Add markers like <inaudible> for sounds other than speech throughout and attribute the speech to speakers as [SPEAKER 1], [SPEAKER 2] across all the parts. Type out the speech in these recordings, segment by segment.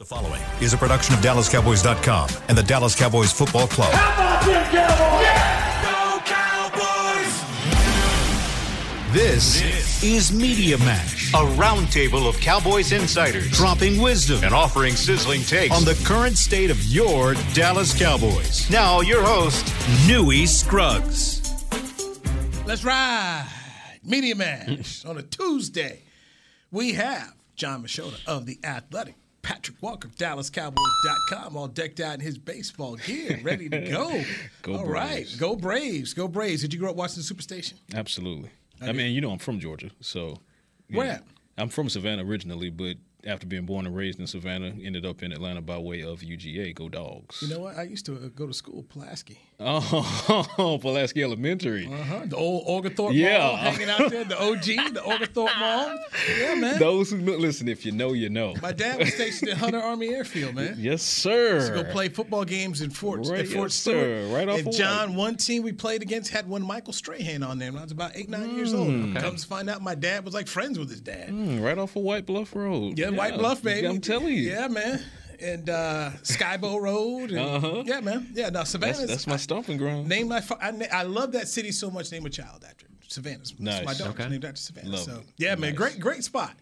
[SPEAKER 1] The following is a production of DallasCowboys.com and the Dallas Cowboys Football Club.
[SPEAKER 2] How about them Cowboys?
[SPEAKER 1] This, is Media Mash, a roundtable of Cowboys insiders dropping wisdom and offering sizzling takes on the current state of your Dallas Cowboys. Now, your host, Newy Scruggs.
[SPEAKER 3] Let's ride. Media Mash on a Tuesday. We have Jon Machota of The Athletic. Patrick Walker, DallasCowboys.com, all decked out in his baseball gear, ready to go. <laughs>
[SPEAKER 4] Go
[SPEAKER 3] All right,
[SPEAKER 4] Braves.
[SPEAKER 3] go Braves, go Braves. Did you grow up watching the Superstation?
[SPEAKER 4] Absolutely. I mean, you know, I'm from Georgia, so.
[SPEAKER 3] Where at?
[SPEAKER 4] I'm from Savannah originally, but after being born and raised in Savannah, ended up in Atlanta by way of UGA. Go Dogs!
[SPEAKER 3] You know what? I used to uh, go to school, Pulaski. <laughs>
[SPEAKER 4] Oh, Pulaski Elementary.
[SPEAKER 3] Uh-huh. The old Oglethorpe
[SPEAKER 4] Yeah.
[SPEAKER 3] Mall, hanging out there, the OG, the Oglethorpe Mall. Yeah, man.
[SPEAKER 4] Those who know, listen, if you know, you know.
[SPEAKER 3] My dad was stationed at Hunter Army Airfield, man.
[SPEAKER 4] yes, sir.
[SPEAKER 3] to go play football games in Fort,
[SPEAKER 4] Right,
[SPEAKER 3] at Fort
[SPEAKER 4] yes,
[SPEAKER 3] Stewart.
[SPEAKER 4] sir. Right off
[SPEAKER 3] and John, one team we played against had one Michael Strahan on there when I was about eight, nine years old. Comes to find out my dad was like friends with his dad.
[SPEAKER 4] Mm, right off of White Bluff Road.
[SPEAKER 3] Yeah, White Bluff, baby.
[SPEAKER 4] I'm telling you.
[SPEAKER 3] Yeah, man. And uh, Skybo Road. And,
[SPEAKER 4] Uh-huh.
[SPEAKER 3] Yeah, man. Yeah, now Savannah's.
[SPEAKER 4] That's, that's my stomping ground.
[SPEAKER 3] Name my I, I love that city so much. Name a child after it. Savannah's.
[SPEAKER 4] Nice.
[SPEAKER 3] My daughter's
[SPEAKER 5] Okay.
[SPEAKER 3] named after Savannah.
[SPEAKER 4] Love
[SPEAKER 3] so
[SPEAKER 4] it.
[SPEAKER 3] yeah, man. Great, great spot.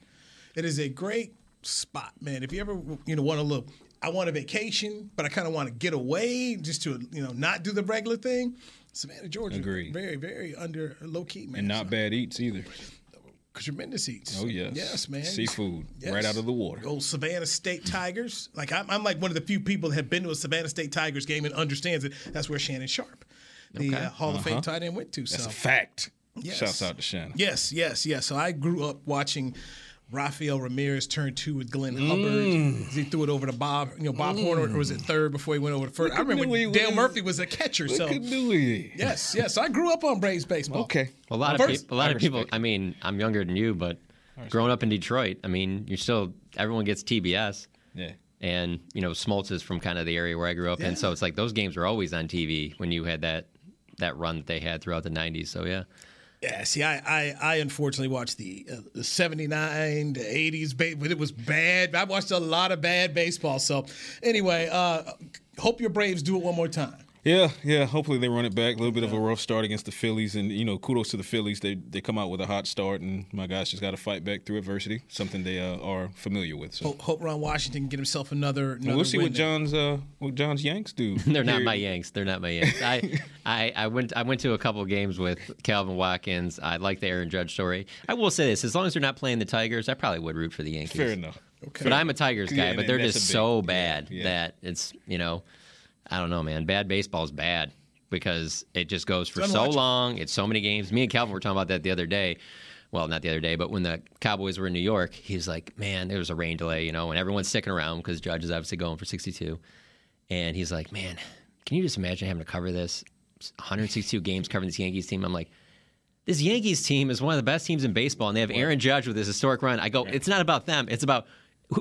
[SPEAKER 3] It is a great spot, man. If you ever you know want to look, I want a vacation, but I kind of want to get away just to you know not do the regular thing. Savannah, Georgia,
[SPEAKER 4] Agreed.
[SPEAKER 3] very, very under low key, man.
[SPEAKER 4] and not
[SPEAKER 3] So,
[SPEAKER 4] bad eats either.
[SPEAKER 3] Tremendous eats.
[SPEAKER 4] Oh yes.
[SPEAKER 3] yes, man.
[SPEAKER 4] Seafood
[SPEAKER 3] Yes.
[SPEAKER 4] right out of the water.
[SPEAKER 3] Old Savannah State Tigers. Like I'm, I'm like one of the few people that have been to a Savannah State Tigers game and understands it. That's where Shannon Sharpe, the uh, Hall of Fame tight end, went to.
[SPEAKER 4] Uh-huh. That's
[SPEAKER 3] so
[SPEAKER 4] a fact.
[SPEAKER 3] Yes.
[SPEAKER 4] Shouts out to Shannon.
[SPEAKER 3] Yes, yes, yes. So I grew up watching Rafael Ramirez turned two with Glenn Hubbard.
[SPEAKER 4] Mm.
[SPEAKER 3] He threw it over to Bob, you know, Bob Horner, or was it third before he went over to first? I remember
[SPEAKER 4] Dewey
[SPEAKER 3] when Dale
[SPEAKER 4] was-
[SPEAKER 3] Murphy was a catcher. So
[SPEAKER 4] Look at Dewey.
[SPEAKER 3] yes, yes. I grew up on Braves baseball.
[SPEAKER 4] Okay.
[SPEAKER 5] A lot of
[SPEAKER 3] First-
[SPEAKER 5] peop a lot
[SPEAKER 4] I
[SPEAKER 5] of people. I mean, I'm younger than you, but growing up in Detroit, I mean, you're still everyone gets TBS,
[SPEAKER 4] Yeah.
[SPEAKER 5] and you know, Smoltz is from kind of the area where I grew up
[SPEAKER 3] Yeah.
[SPEAKER 5] in, so it's like those games were always on TV when you had that that run that they had throughout the '90s. So yeah,
[SPEAKER 3] Yeah, see, I, I, I unfortunately watched the uh, the '79, the '80s, ba- but it was bad. I watched a lot of bad baseball. So, anyway, uh, hope your Braves do it one more time.
[SPEAKER 4] Yeah, yeah. Hopefully they run it back. A little bit of a rough start against the Phillies, and you know, kudos to the Phillies. They they come out with a hot start, and my guys just got to fight back through adversity, something they uh, are familiar with. So
[SPEAKER 3] Hope, hope Ron Washington can get himself another. another
[SPEAKER 4] we'll see
[SPEAKER 3] win
[SPEAKER 4] what
[SPEAKER 3] there.
[SPEAKER 4] John's uh, what John's Yanks do. <laughs>
[SPEAKER 5] they're not my Yanks. They're not my Yanks. I, <laughs> I, I went I went to a couple games with Calvin Watkins. I like the Aaron Judge story. I will say this: as long as they're not playing the Tigers, I probably would root for the Yankees.
[SPEAKER 4] Fair enough. Okay.
[SPEAKER 5] But I'm a Tigers guy,
[SPEAKER 4] and-
[SPEAKER 5] but they're just
[SPEAKER 4] big-
[SPEAKER 5] so
[SPEAKER 4] yeah,
[SPEAKER 5] bad
[SPEAKER 4] yeah.
[SPEAKER 5] that it's you know, I don't know, man. Bad baseball is bad because it just goes for so long. It's so many games. Me and Calvin were talking about that the other day. Well, not the other day, but when the Cowboys were in New York, he's like, "Man, there was a rain delay, you know, and everyone's sticking around because Judge is obviously going for 62." And he's like, "Man, can you just imagine having to cover this 162 games covering this Yankees team?" I'm like. This Yankees team is one of the best teams in baseball, and they have Aaron Judge with his historic run. I go, it's not about them. It's about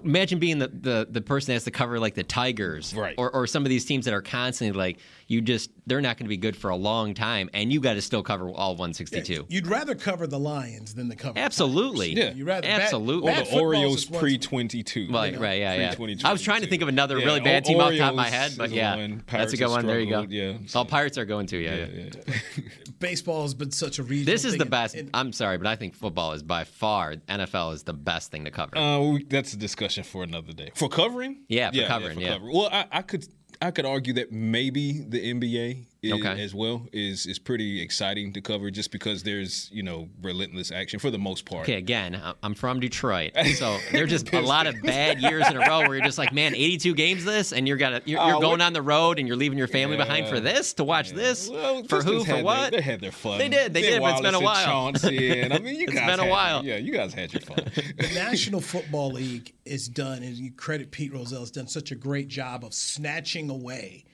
[SPEAKER 5] imagine being the, the, the person that has to cover like the Tigers,
[SPEAKER 4] Right.
[SPEAKER 5] Or, or some of these teams that are constantly like you just they're not going to be good for a long time, and you got to still cover all 162.
[SPEAKER 3] You'd rather cover the Lions than the cover.
[SPEAKER 5] Absolutely,
[SPEAKER 4] Yeah.
[SPEAKER 3] You'd rather bad-
[SPEAKER 5] absolutely.
[SPEAKER 4] Or
[SPEAKER 3] bad
[SPEAKER 4] the
[SPEAKER 3] football's
[SPEAKER 4] Orioles pre twenty two.
[SPEAKER 5] Right, right, yeah, yeah.
[SPEAKER 4] Pre-2022.
[SPEAKER 5] I was trying to think of another
[SPEAKER 4] Yeah,
[SPEAKER 5] really bad
[SPEAKER 4] O-
[SPEAKER 5] team off the top of my head, but yeah,
[SPEAKER 4] one.
[SPEAKER 5] that's a good one. There you go.
[SPEAKER 4] struggled, Yeah.
[SPEAKER 5] All Pirates are going to, yeah. yeah.
[SPEAKER 4] yeah, yeah. <laughs>
[SPEAKER 3] Baseball has been such a regional.
[SPEAKER 5] This is
[SPEAKER 3] thing,
[SPEAKER 5] the best.
[SPEAKER 3] and-
[SPEAKER 5] I'm sorry, but I think football is by far NFL is the best thing to cover.
[SPEAKER 4] Uh, we, that's a discussion for another day. For covering?
[SPEAKER 5] Yeah, for covering, yeah.
[SPEAKER 4] Well, I, I could I could argue that maybe the NBA is,
[SPEAKER 5] Okay.
[SPEAKER 4] as well is is pretty exciting to cover just because there's you know relentless action for the most part.
[SPEAKER 5] Okay, again, I- I'm from Detroit, so <laughs> there's just a lot of bad years in a row where you're just like, man, 82 games this, and you're gonna you're, you're
[SPEAKER 4] Oh,
[SPEAKER 5] going on the road and you're leaving your family behind for this to watch this
[SPEAKER 4] Well,
[SPEAKER 5] for
[SPEAKER 4] Pistons
[SPEAKER 5] who for what?
[SPEAKER 4] Their, they had their fun.
[SPEAKER 5] They did, they did, but it's been a
[SPEAKER 4] Wallace and
[SPEAKER 5] while.
[SPEAKER 4] Chauncey and, I mean, you <laughs>
[SPEAKER 5] It's
[SPEAKER 4] guys
[SPEAKER 5] been a
[SPEAKER 4] had-
[SPEAKER 5] while.
[SPEAKER 4] Yeah, you guys had your fun.
[SPEAKER 3] the <laughs> National Football League is done, and you credit Pete Rozelle has done such a great job of snatching away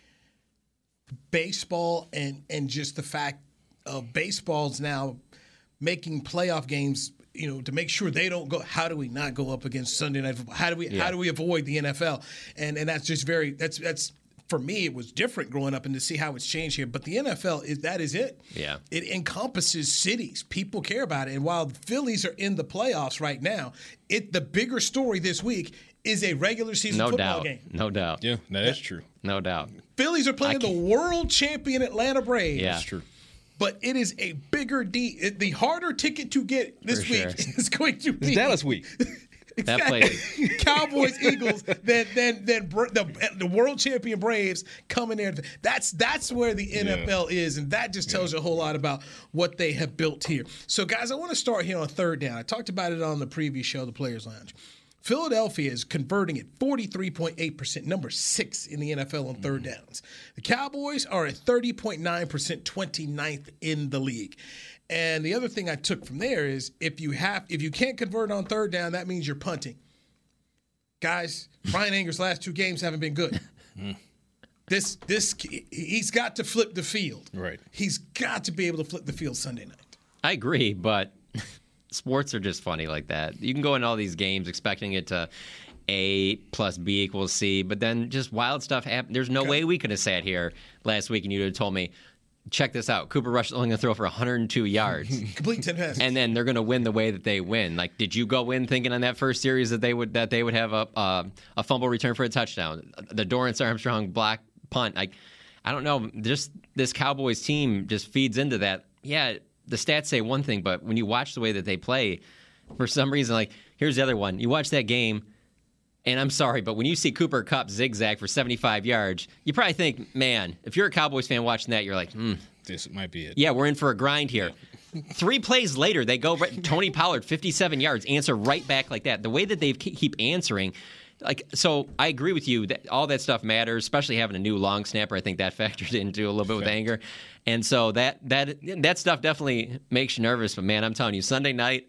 [SPEAKER 3] baseball and and just the fact of baseball's now making playoff games. You know, to make sure they don't go. How do we not go up against Sunday night football? How do we? How do we avoid the NFL? And and that's just very. That's that's for me, it was different growing up and to see how it's changed here. But the NFL is that is it.
[SPEAKER 5] Yeah.
[SPEAKER 3] It encompasses cities. People care about it. And while the Phillies are in the playoffs right now, it the bigger story this week is a regular season
[SPEAKER 5] No
[SPEAKER 3] football
[SPEAKER 5] doubt.
[SPEAKER 3] game.
[SPEAKER 5] No doubt.
[SPEAKER 4] Yeah, no, that's true.
[SPEAKER 5] No doubt.
[SPEAKER 3] Phillies are playing the world champion Atlanta Braves.
[SPEAKER 5] Yeah.
[SPEAKER 4] That's true.
[SPEAKER 3] But it is a bigger D. it- The harder ticket to get this
[SPEAKER 5] For
[SPEAKER 3] week
[SPEAKER 5] sure.
[SPEAKER 3] is going to be
[SPEAKER 4] It's Dallas week. <laughs>
[SPEAKER 5] That
[SPEAKER 3] Exactly. <laughs> Cowboys, Eagles, then then then the the world champion Braves coming in. That's that's where the NFL is, and that just tells you a whole lot about what they have built here. So, guys, I want to start here on third down. I talked about it on the previous show, the Players Lounge. Philadelphia is converting at 43.8%, number six in the NFL on third mm-hmm. downs. The Cowboys are at 30.9%, 29th in the league. And the other thing I took from there is if you have if you can't convert on third down, that means you're punting. Guys, <laughs> Bryan Anger's last two games haven't been good. Mm. this this he's got to flip the field.
[SPEAKER 4] Right.
[SPEAKER 3] He's got to be able to flip the field Sunday night.
[SPEAKER 5] I agree, but sports are just funny like that. You can go in all these games expecting it to A plus B equals C, but then just wild stuff happens. There's no way we could have sat here last week and you'd have told me, check this out. Cooper Rush is only going to throw for 102 yards. <laughs>
[SPEAKER 3] Complete 10 passes.
[SPEAKER 5] and then they're going to win the way that they win. Like, did you go in thinking on that first series that they would that they would have a uh, a fumble return for a touchdown, the Dorance Armstrong block punt? Like, I don't know. Just this Cowboys team just feeds into that. Yeah, the stats say one thing, but when you watch the way that they play, for some reason, like here's the other one. You watch that game. And I'm sorry, but when you see Cooper Kupp zigzag for 75 yards, you probably think, man, if you're a Cowboys fan watching that, you're like, hmm,
[SPEAKER 4] This might be it.
[SPEAKER 5] yeah, we're in for a grind here. Three plays later, they go right, Tony Pollard, 57 yards, answer right back like that. The way that they keep answering, like so, I agree with you that all that stuff matters, especially having a new long snapper. I think that <laughs> factored into a little bit with anger, and so that that that stuff definitely makes you nervous. But man, I'm telling you, Sunday night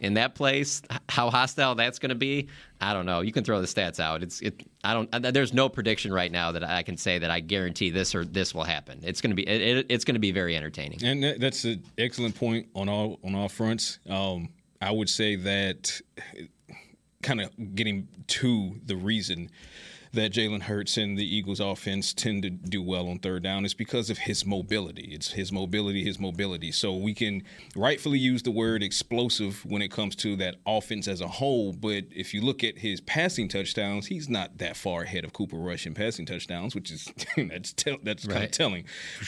[SPEAKER 5] in that place, how hostile that's going to be, I don't know. You can throw the stats out. It's it. I don't. uh, There's no prediction right now that I can say that I guarantee this or this will happen. It's going to be. It, it, it's going to be very entertaining.
[SPEAKER 4] And that's an excellent point on all on all fronts. Um, I would say that kind of getting to the reason that Jalen Hurts and the Eagles offense tend to do well on third down is because of his mobility. It's his mobility, his mobility. So we can rightfully use the word explosive when it comes to that offense as a whole. But if you look at his passing touchdowns, he's not that far ahead of Cooper Rush in passing touchdowns, which is <laughs> that's tell, that's kind of
[SPEAKER 5] Right.
[SPEAKER 4] telling.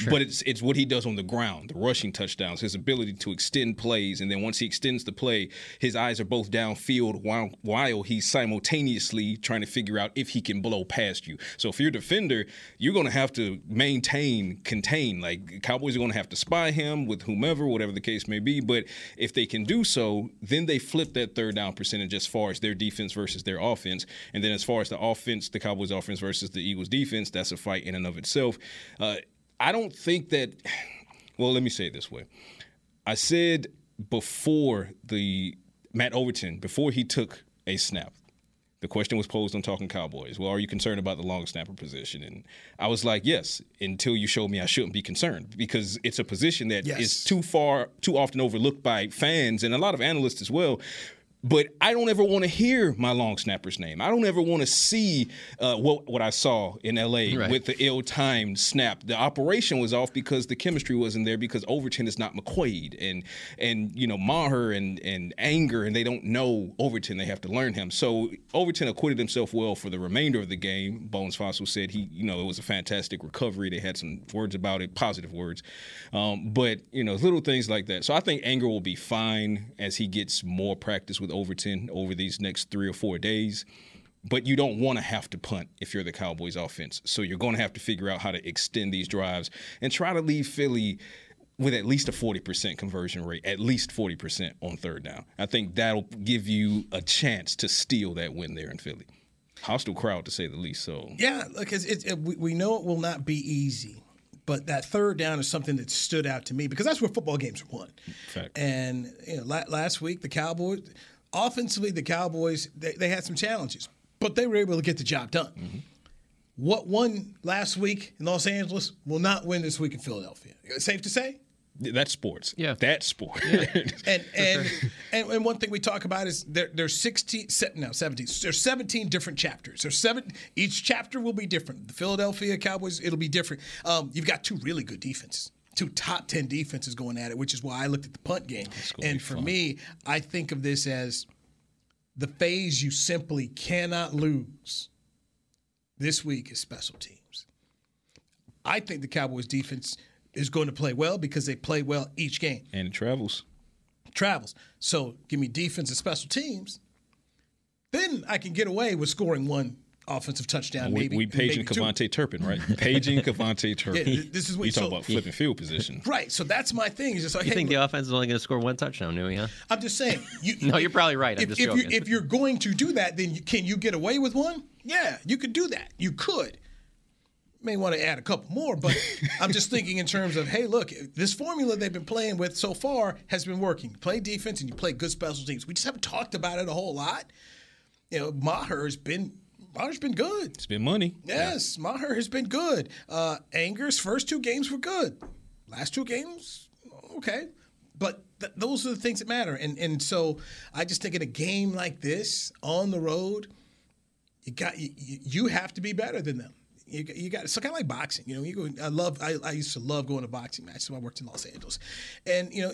[SPEAKER 4] But it's it's what he does on the ground, the rushing touchdowns, his ability to extend plays, and then once he extends the play, his eyes are both downfield while while he's simultaneously trying to figure out if he can blow past you. So if you're a defender, you're going to have to maintain, contain. Like Cowboys are going to have to spy him with whomever, whatever the case may be. But if they can do so, then they flip that third down percentage as far as their defense versus their offense, and then as far as the offense, the Cowboys offense versus the Eagles defense, that's a fight in and of itself. Uh, I don't think that. Well, let me say it this way. I said before the Matt Overton, before he took a snap, the question was posed on Talking Cowboys. Well, are you concerned about the long snapper position? And I was like, yes, until you showed me I shouldn't be concerned because it's a position that is
[SPEAKER 3] Yes.
[SPEAKER 4] too far, too often overlooked by fans and a lot of analysts as well. But I don't ever want to hear my long snapper's name. I don't ever want to see uh, what what I saw in L.A.
[SPEAKER 5] Right.
[SPEAKER 4] with the ill-timed snap. The operation was off because the chemistry wasn't there because Overton is not McQuaide and and you know Maher and and Anger and they don't know Overton. They have to learn him. So Overton acquitted himself well for the remainder of the game. Bones Fassel said he you know it was a fantastic recovery. They had some words about it, positive words, um, but you know little things like that. So I think Anger will be fine as he gets more practice with Overton over these next three or four days but you don't want to have to punt if you're the Cowboys offense. So you're going to have to figure out how to extend these drives and try to leave Philly with at least a 40% conversion rate, at least 40% on third down. I think that'll give you a chance to steal that win there in Philly. Hostile crowd to say the least. So
[SPEAKER 3] Yeah, it, it, we, we know it will not be easy, but that third down is something that stood out to me because that's where football games are won.
[SPEAKER 4] Fact.
[SPEAKER 3] And you know, la- last week the Cowboys, offensively, the Cowboys they, they had some challenges, but they were able to get the job done. What won last week in Los Angeles will not win this week in Philadelphia. Safe to say.
[SPEAKER 4] That's sports.
[SPEAKER 5] Yeah.
[SPEAKER 4] That's sport. <laughs>
[SPEAKER 3] And and, and and one thing we talk about is there there's 16 se- no 17 there's 17 different chapters. There's seven each chapter will be different. The Philadelphia Cowboys it'll be different. Um, you've got two really good defenses. Two top 10 defenses going at it, which is why I looked at the punt game. And for
[SPEAKER 4] fun.
[SPEAKER 3] me, I think of this as the phase you simply cannot lose this week is special teams. I think the Cowboys defense is going to play well because they play well each game
[SPEAKER 4] and it travels.
[SPEAKER 3] travels. So give me defense and special teams. Then I can get away with scoring one offensive touchdown.
[SPEAKER 4] We,
[SPEAKER 3] maybe
[SPEAKER 4] we paging
[SPEAKER 3] maybe two.
[SPEAKER 4] KaVontae Turpin, right? <laughs> Paging KaVontae Turpin.
[SPEAKER 3] Yeah, this is what-
[SPEAKER 4] you talk
[SPEAKER 3] so-
[SPEAKER 4] about flipping field position.
[SPEAKER 3] Right. So that's my thing. It's just like,
[SPEAKER 5] You
[SPEAKER 3] hey,
[SPEAKER 5] think the
[SPEAKER 3] look,
[SPEAKER 5] offense is only going to score one touchdown, Newy, huh?
[SPEAKER 3] I'm just saying. You, <laughs>
[SPEAKER 5] No, you're probably right. I'm
[SPEAKER 3] if,
[SPEAKER 5] just
[SPEAKER 3] if, you,
[SPEAKER 5] joking.
[SPEAKER 3] if you're going to do that, then you, can you get away with one? Yeah, you could do that. You could. May want to add a couple more, but <laughs> I'm just thinking in terms of, hey, look, this formula they've been playing with so far has been working. You play defense and you play good special teams. We just haven't talked about it a whole lot. You know, Maher's been Maher's been good.
[SPEAKER 4] It's been money.
[SPEAKER 3] Yes, Maher has been good. Uh, Anger's first two games were good. Last two games, okay. But th- those are the things that matter. And and so I just think in a game like this on the road, you got you you have to be better than them. You, got- you got it's kind of like boxing. You know, you go. I love. I, I used to love going to boxing matches when I worked in Los Angeles, and you know,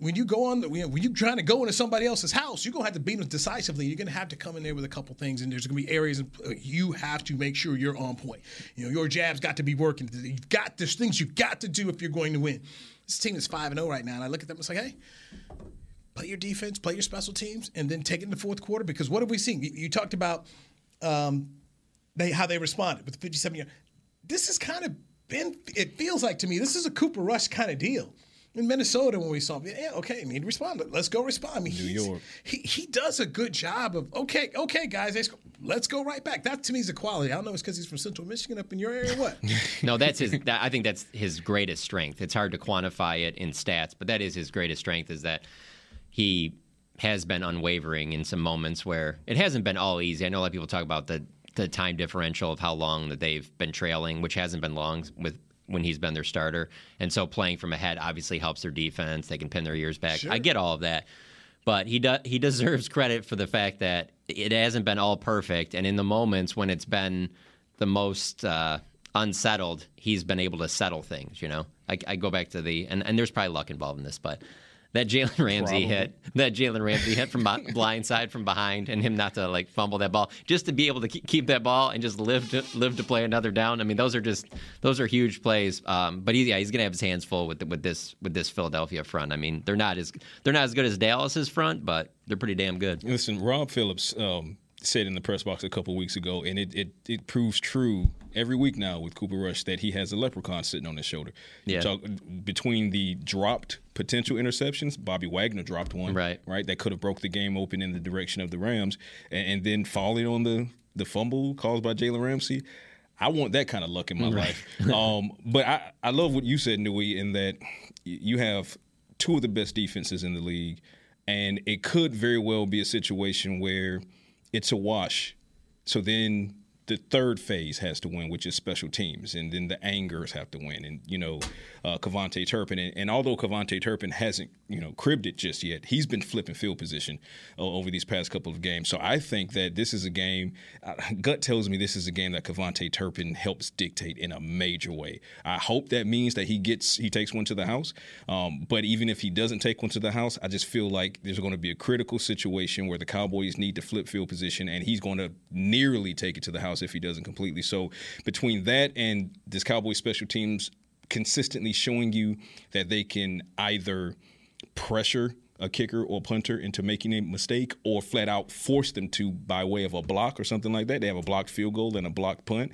[SPEAKER 3] when you go on, the, you know, when you're trying to go into somebody else's house, you're gonna have to beat them decisively. You're gonna have to come in there with a couple things, and there's gonna be areas uh, you have to make sure you're on point. You know, your jab's got to be working. You've got there's things you've got to do if you're going to win. This team is five and zero right now, and I look at them. It's like, hey, play your defense, play your special teams, and then take it in the fourth quarter. Because what have we seen? You, you talked about um, they how they responded with the 57 year. This has kind of been. It feels like to me this is a Cooper Rush kind of deal. In Minnesota, when we saw him, yeah, okay, I mean, respond. Let's go respond. I mean,
[SPEAKER 4] New York.
[SPEAKER 3] he he does a good job of okay, okay, guys, let's go, let's go right back. That to me is a quality. I don't know it's because he's from Central Michigan up in your area. What? <laughs>
[SPEAKER 5] No, that's his. That, I think that's his greatest strength. It's hard to quantify it in stats, but that is his greatest strength. Is that he has been unwavering in some moments where it hasn't been all easy. I know a lot of people talk about the the time differential of how long that they've been trailing, which hasn't been long with when he's been their starter. And so playing from ahead obviously helps their defense. They can pin their ears back. I get all of that. But he does he <laughs> deserves credit for the fact that it hasn't been all perfect, and in the moments when it's been the most uh, unsettled, he's been able to settle things. You know, I, I go back to the and, and there's probably luck involved in this, but that Jalen Ramsey
[SPEAKER 4] Probably.
[SPEAKER 5] hit, that Jalen Ramsey hit from <laughs> blind side from behind, and him not to like fumble that ball, just to be able to keep, keep that ball and just live to live to play another down. I mean, those are just those are huge plays. Um, but he, yeah, he's gonna have his hands full with with this with this Philadelphia front. I mean, they're not as they're not as good as Dallas's front, but they're pretty damn good.
[SPEAKER 4] Listen, Rob Phillips um, said in the press box a couple weeks ago, and it, it, it proves true every week now with Cooper Rush that he has a leprechaun sitting on his shoulder.
[SPEAKER 5] Yeah.
[SPEAKER 4] talk, between the dropped potential interceptions, Bobby Wagner dropped one,
[SPEAKER 5] Right.
[SPEAKER 4] right, that could have broke the game open in the direction of the Rams, and, and then falling on the the fumble caused by Jalen Ramsey. I want that kind of luck in my life. Um, but I, I love what you said, Newy, in that you have two of the best defenses in the league, and it could very well be a situation where it's a wash. So then the third phase has to win, which is special teams, and then the angers have to win, and you know, uh, KaVontae Turpin, and, and although KaVontae Turpin hasn't you know cribbed it just yet, he's been flipping field position uh, over these past couple of games. So I think that this is a game. Uh, gut tells me this is a game that KaVontae Turpin helps dictate in a major way. I hope that means that he gets he takes one to the house. Um, but even if he doesn't take one to the house, I just feel like there's going to be a critical situation where the Cowboys need to flip field position, and he's going to nearly take it to the house if he doesn't completely. So between that and this Cowboys special teams consistently showing you that they can either pressure a kicker or punter into making a mistake or flat out force them to by way of a block or something like that. They have a blocked field goal and a blocked punt.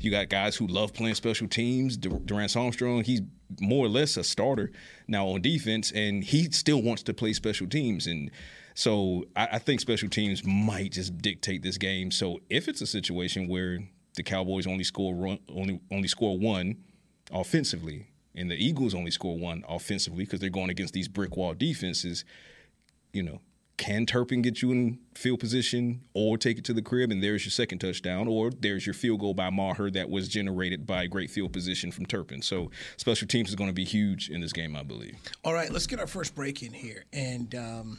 [SPEAKER 4] You got guys who love playing special teams. Dur- Dorance Armstrong, he's more or less a starter now on defense, and he still wants to play special teams. And so I, I think special teams might just dictate this game. So if it's a situation where the Cowboys only score run, only only score one offensively, and the Eagles only score one offensively because they're going against these brick wall defenses, you know, can Turpin get you in field position or take it to the crib, and there's your second touchdown, or there's your field goal by Maher that was generated by great field position from Turpin. So special teams is going to be huge in this game, I believe.
[SPEAKER 3] All right, let's get our first break in here. And um,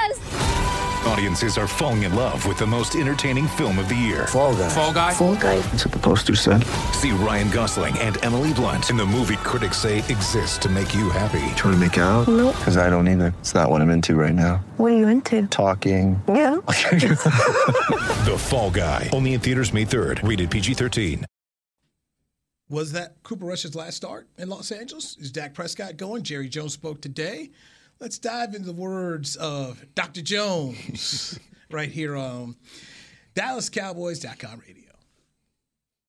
[SPEAKER 6] Audiences are falling in love with the most entertaining film of the year.
[SPEAKER 2] Fall guy.
[SPEAKER 7] Fall guy.
[SPEAKER 2] Fall guy. That's what the poster said.
[SPEAKER 6] See Ryan Gosling and Emily Blunt in the movie critics say exists to make you happy.
[SPEAKER 8] Trying to make it out?
[SPEAKER 9] Nope.
[SPEAKER 8] Because I don't either. It's not what I'm into right now.
[SPEAKER 9] What are you into?
[SPEAKER 8] Talking.
[SPEAKER 9] Yeah. <laughs> <laughs>
[SPEAKER 6] The Fall Guy. Only in theaters May 3rd. Rated PG-13.
[SPEAKER 3] was that Cooper Rush's last start in Los Angeles? Is Dak Prescott going? Jerry Jones spoke today. Let's dive into the words of Dr. Jones <laughs> right here on DallasCowboys.com radio.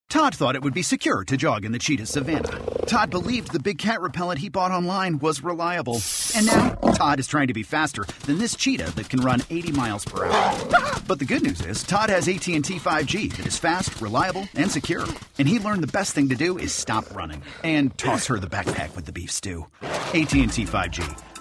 [SPEAKER 10] Todd thought it would be secure to jog in the cheetah savannah. Todd believed the big cat repellent he bought online was reliable. And now, Todd is trying to be faster than this cheetah that can run 80 miles per hour. But the good news is, Todd has AT&T 5G that is fast, reliable, and secure. And he learned the best thing to do is stop running and toss her the backpack with the beef stew. AT&T 5G.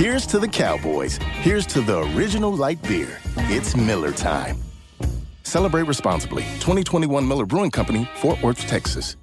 [SPEAKER 11] Here's to the Cowboys. Here's to the original light beer. It's Miller Time. Celebrate responsibly. 2021 Miller Brewing Company, Fort Worth, Texas.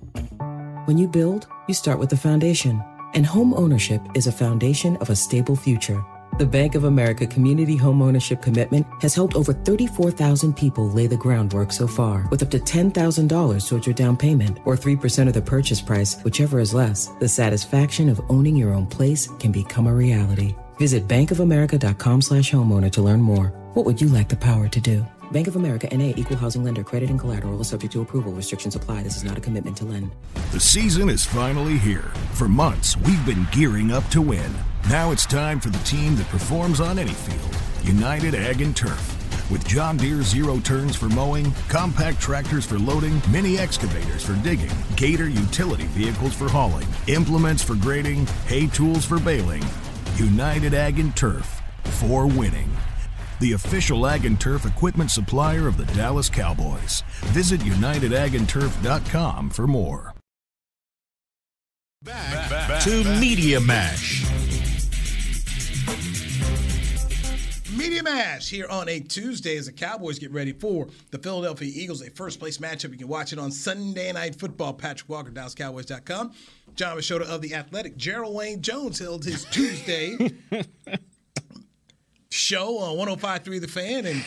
[SPEAKER 12] When you build, you start with the foundation. And home ownership is a foundation of a stable future. The Bank of America Community Home Ownership Commitment has helped over 34,000 people lay the groundwork so far, with up to $10,000 towards your down payment or 3% of the purchase price, whichever is less. The satisfaction of owning your own place can become a reality. Visit bankofamerica.com slash homeowner to learn more. What would you like the power to do? Bank of America NA Equal Housing Lender Credit and Collateral is subject to approval. Restrictions apply. This is not a commitment to lend.
[SPEAKER 13] The season is finally here. For months, we've been gearing up to win. Now it's time for the team that performs on any field United Ag and Turf. With John Deere zero turns for mowing, compact tractors for loading, mini excavators for digging, Gator utility vehicles for hauling, implements for grading, hay tools for baling. United Ag and Turf for winning. The official Ag and Turf equipment supplier of the Dallas Cowboys. Visit UnitedAgAndTurf.com for more.
[SPEAKER 1] Back, to Media Mash.
[SPEAKER 3] Mash here on a Tuesday as the Cowboys get ready for the Philadelphia Eagles, a first place matchup. You can watch it on Sunday Night Football. Patrick Walker, DallasCowboys.com. Jon Machota of The Athletic. Jerral Wayne Jones held his Tuesday <laughs> show on 105.3 The Fan. And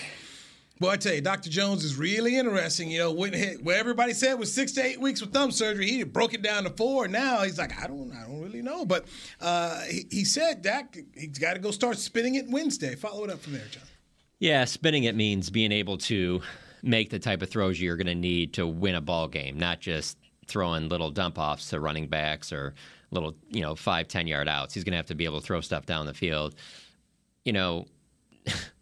[SPEAKER 3] boy, I tell you, Dr. Jones is really interesting. You know, where everybody said was six to eight weeks with thumb surgery, he broke it down to four. Now he's like, I don't, I don't really know. But uh, he, he said, Dak, he's got to go start spinning it Wednesday. Follow it up from there, John.
[SPEAKER 5] Yeah, spinning it means being able to make the type of throws you're going to need to win a ball game, not just throwing little dump offs to running backs or little, you know, five, 10 yard outs. He's going to have to be able to throw stuff down the field. You know, <laughs>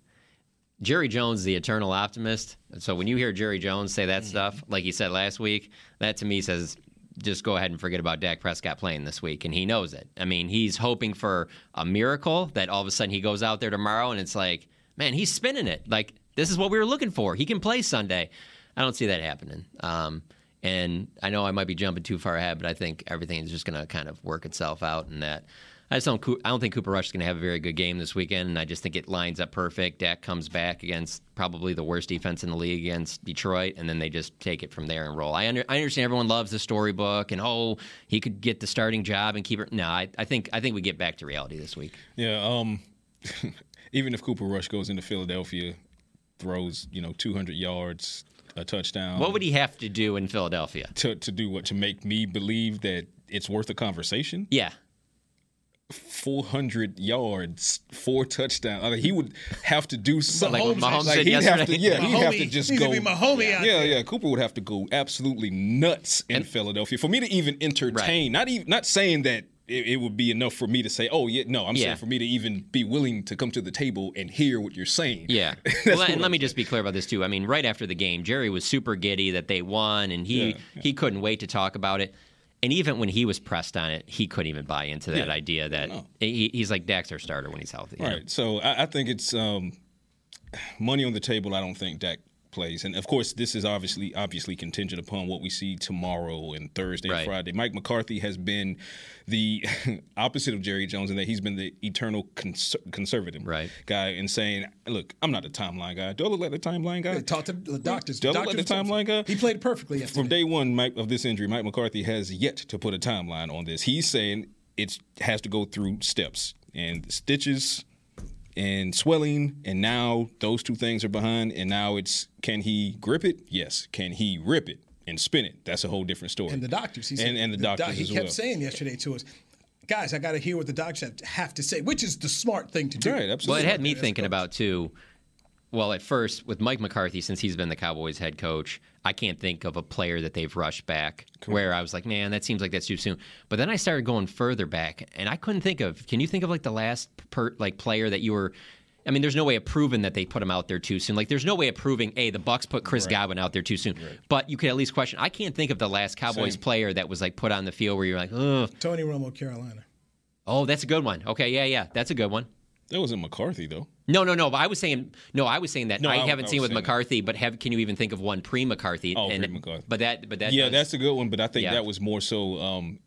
[SPEAKER 5] Jerry Jones, the eternal optimist. So when you hear Jerry Jones say that stuff, like he said last week, that to me says just go ahead and forget about Dak Prescott playing this week, and he knows it. I mean, he's hoping for a miracle that all of a sudden he goes out there tomorrow and it's like, man, he's spinning it. Like this is what we were looking for. He can play Sunday. I don't see that happening. Um, and I know I might be jumping too far ahead, but I think everything is just going to kind of work itself out, and that I just don't. I don't think Cooper Rush is going to have a very good game this weekend, and I just think it lines up perfect. Dak comes back against probably the worst defense in the league against Detroit, and then they just take it from there and roll. I, under, I understand everyone loves the storybook, and oh, he could get the starting job and keep it. No, I, I think I think we get back to reality this week.
[SPEAKER 4] Yeah. Um, <laughs> even if Cooper Rush goes into Philadelphia, throws you know 200 yards, a touchdown.
[SPEAKER 5] What would he have to do in Philadelphia
[SPEAKER 4] to to do what to make me believe that it's worth a conversation?
[SPEAKER 5] Yeah.
[SPEAKER 4] 400 yards, four touchdowns. I mean, he would have to do something.
[SPEAKER 5] Like Mahomes
[SPEAKER 4] Like,
[SPEAKER 5] said
[SPEAKER 4] he'd have to,
[SPEAKER 5] yesterday.
[SPEAKER 4] yeah, he'd have to just go.
[SPEAKER 3] be Mahomie out
[SPEAKER 4] yeah,
[SPEAKER 3] there.
[SPEAKER 4] yeah. Cooper would have to go absolutely nuts in Philadelphia for me to even entertain. Not even not saying that. It, it would be enough for me to say, "Oh yeah, no." I'm
[SPEAKER 5] Yeah.
[SPEAKER 4] saying for me to even be willing to come to the table and hear what you're saying.
[SPEAKER 5] Yeah. <laughs> Well, and let me just be clear about this too. I mean, right after the game, Jerry was super giddy that they won, and he
[SPEAKER 4] Yeah,
[SPEAKER 5] he couldn't wait to talk about it. And even when he was pressed on it, he couldn't even buy into that
[SPEAKER 4] Yeah.
[SPEAKER 5] idea that he, he's like Dak's our starter when he's healthy. you know?
[SPEAKER 4] Right. So I, I think it's um, money on the table. I don't think Dak plays, and of course, this is obviously obviously contingent upon what we see tomorrow and Thursday,
[SPEAKER 5] Right.
[SPEAKER 4] and Friday. Mike McCarthy has been the <laughs> opposite of Jerry Jones in that he's been the eternal cons- conservative
[SPEAKER 5] Right.
[SPEAKER 4] guy and saying, "Look, I'm not the timeline guy. Do I look like the timeline guy?
[SPEAKER 3] Talk to the doctors.
[SPEAKER 4] Do I look like the timeline guy?
[SPEAKER 3] He played perfectly yesterday.
[SPEAKER 4] From day one Mike, of this injury, Mike McCarthy has yet to put a timeline on this. He's saying it has to go through steps and stitches and swelling, and now those two things are behind. And now it's can he grip it? Yes. Can he rip it and spin it? That's a whole different story.
[SPEAKER 3] and the doctors. He said,
[SPEAKER 4] and, and the
[SPEAKER 3] doc-
[SPEAKER 4] doctors
[SPEAKER 3] he
[SPEAKER 4] as
[SPEAKER 3] kept
[SPEAKER 4] well.
[SPEAKER 3] saying yesterday to us, guys, I got to hear what the doctors have, have to say, which is the smart thing to do.
[SPEAKER 4] Right, absolutely.
[SPEAKER 5] Well, it had me thinking about too. Well, at first with Mike McCarthy, since he's been the Cowboys head coach, I can't think of a player that they've rushed back where I was like, man, that seems like that's too soon. But then I started going further back, and I couldn't think of. Can you think of like the last per, like player that you were? I mean, there's no way of proving that they put him out there too soon. Like, there's no way of proving, a the Bucks put Chris Godwin out there too soon. But you could at least question. I can't think of the last Cowboys
[SPEAKER 4] Same.
[SPEAKER 5] player that was like put on the field where you're like, ugh.
[SPEAKER 3] Tony Romo, Carolina.
[SPEAKER 5] Oh, that's a good one. Okay, yeah, yeah, that's a good one.
[SPEAKER 4] That wasn't McCarthy though.
[SPEAKER 5] No, no, no. But I was saying no. I was saying that
[SPEAKER 4] No,
[SPEAKER 5] I,
[SPEAKER 4] I-
[SPEAKER 5] haven't
[SPEAKER 4] I
[SPEAKER 5] seen with
[SPEAKER 4] saying that.
[SPEAKER 5] McCarthy, but have can you even think of one pre McCarthy?
[SPEAKER 4] Oh, pre-McCarthy.
[SPEAKER 5] But that, but that.
[SPEAKER 4] yeah,
[SPEAKER 5] does-
[SPEAKER 4] that's a good one. But I think
[SPEAKER 5] Yeah.
[SPEAKER 4] that was more so um,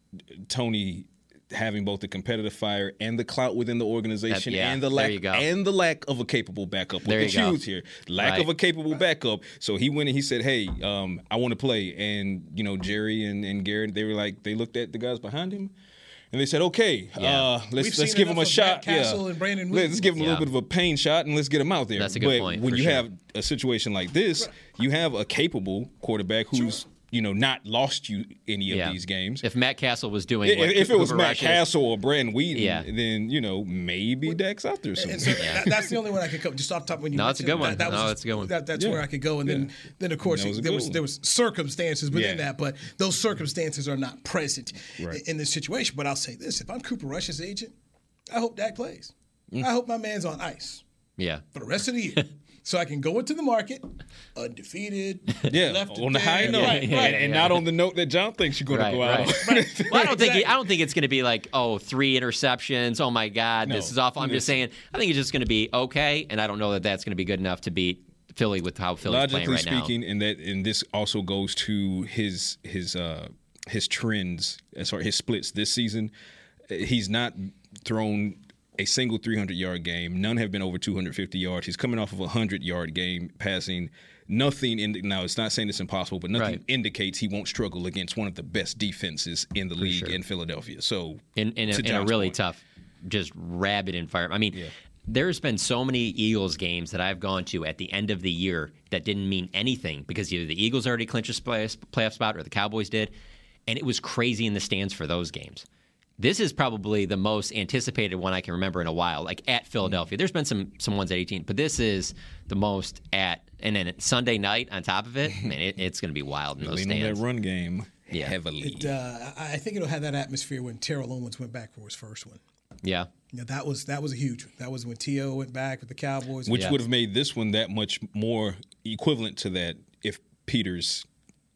[SPEAKER 4] Tony having both the competitive fire and the clout within the organization
[SPEAKER 5] That- yeah,
[SPEAKER 4] and the lack and the lack of a capable backup.
[SPEAKER 5] There
[SPEAKER 4] at
[SPEAKER 5] go.
[SPEAKER 4] Here. Lack
[SPEAKER 5] Right.
[SPEAKER 4] of a capable backup. So he went and he said, Hey, um, I want to play. And, you know, Jerry and, and Garrett, they were like, they looked at the guys behind him. And they said, "Okay,
[SPEAKER 5] Yeah.
[SPEAKER 4] uh, let's
[SPEAKER 3] We've
[SPEAKER 4] let's give him a shot.
[SPEAKER 3] Cassel and Brandon
[SPEAKER 4] let's give him a
[SPEAKER 5] Yeah.
[SPEAKER 4] little bit of a pain shot and let's get him out there."
[SPEAKER 5] That's a good
[SPEAKER 4] but
[SPEAKER 5] point,
[SPEAKER 4] When you
[SPEAKER 5] sure.
[SPEAKER 4] have a situation like this, you have a capable quarterback who's you know not lost you any of
[SPEAKER 5] Yeah.
[SPEAKER 4] these games.
[SPEAKER 5] If Matt Cassel was doing,
[SPEAKER 4] If,
[SPEAKER 5] what
[SPEAKER 4] if it was Matt
[SPEAKER 5] Rush is-
[SPEAKER 4] Cassel or Brandon Weeden,
[SPEAKER 5] Yeah.
[SPEAKER 4] then you know maybe Dak's out there somewhere.
[SPEAKER 3] And so that, that's the only one I could come just off the top when you.
[SPEAKER 5] No, that's a
[SPEAKER 3] mentioned
[SPEAKER 5] good one.
[SPEAKER 3] That, that
[SPEAKER 5] No,
[SPEAKER 3] just-
[SPEAKER 5] that's a good one.
[SPEAKER 3] That, that's
[SPEAKER 4] Yeah.
[SPEAKER 3] where I could go, and then then of course
[SPEAKER 4] was
[SPEAKER 3] there was
[SPEAKER 4] one.
[SPEAKER 3] there was circumstances within
[SPEAKER 4] Yeah.
[SPEAKER 3] that, but those circumstances are not present
[SPEAKER 4] Right.
[SPEAKER 3] in, in this situation. But I'll say this: if I'm Cooper Rush's agent, I hope Dak plays.
[SPEAKER 4] Mm.
[SPEAKER 3] I hope my man's on ice
[SPEAKER 5] yeah,
[SPEAKER 3] for the rest of the year. <laughs> So I can go into the market undefeated, <laughs>
[SPEAKER 4] yeah,
[SPEAKER 3] left
[SPEAKER 4] on the
[SPEAKER 3] it
[SPEAKER 4] high note,
[SPEAKER 3] right,
[SPEAKER 5] yeah,
[SPEAKER 3] right.
[SPEAKER 4] and not on the note that John thinks you're going
[SPEAKER 5] right,
[SPEAKER 4] to go
[SPEAKER 5] right.
[SPEAKER 4] out.
[SPEAKER 5] right. <laughs> Well, I don't think
[SPEAKER 3] Exactly.
[SPEAKER 5] I don't think it's going to be like oh three interceptions. Oh my God, this is awful. I'm just saying. I think it's just going to be okay, and I don't know that that's going to be good enough to beat Philly with how Philly's playing
[SPEAKER 4] logically
[SPEAKER 5] right now.
[SPEAKER 4] speaking, and that and this also goes to his his uh his trends as far his splits this season. He's not thrown a single 300 yard game. None have been over 250 yards. He's coming off of a 100 yard game passing. Nothing in now. It's not saying it's impossible, but nothing
[SPEAKER 5] Right.
[SPEAKER 4] indicates he won't struggle against one of the best defenses in the league
[SPEAKER 5] sure.
[SPEAKER 4] in Philadelphia. So
[SPEAKER 5] in, in, a, in a really
[SPEAKER 4] point.
[SPEAKER 5] tough, just rabid environment. I mean, there's been so many Eagles games that I've gone to at the end of the year that didn't mean anything because either the Eagles already clinched a play- playoff spot or the Cowboys did, and it was crazy in the stands for those games. This is probably the most anticipated one I can remember in a while, like at Philadelphia. There's been some some ones at 18, but this is the most at and then Sunday night on top of it. <laughs> Man, it, it's going to be wild in those stands.
[SPEAKER 4] that run game
[SPEAKER 5] Yeah.
[SPEAKER 4] heavily.
[SPEAKER 3] It, uh, I I think it'll have that atmosphere when Terrell Owens went back for his first one.
[SPEAKER 5] Yeah.
[SPEAKER 3] Yeah, that was that was a huge one. That was when T.O. went back with the Cowboys.
[SPEAKER 4] which
[SPEAKER 5] Yeah.
[SPEAKER 4] would have made this one that much more equivalent to that if Peters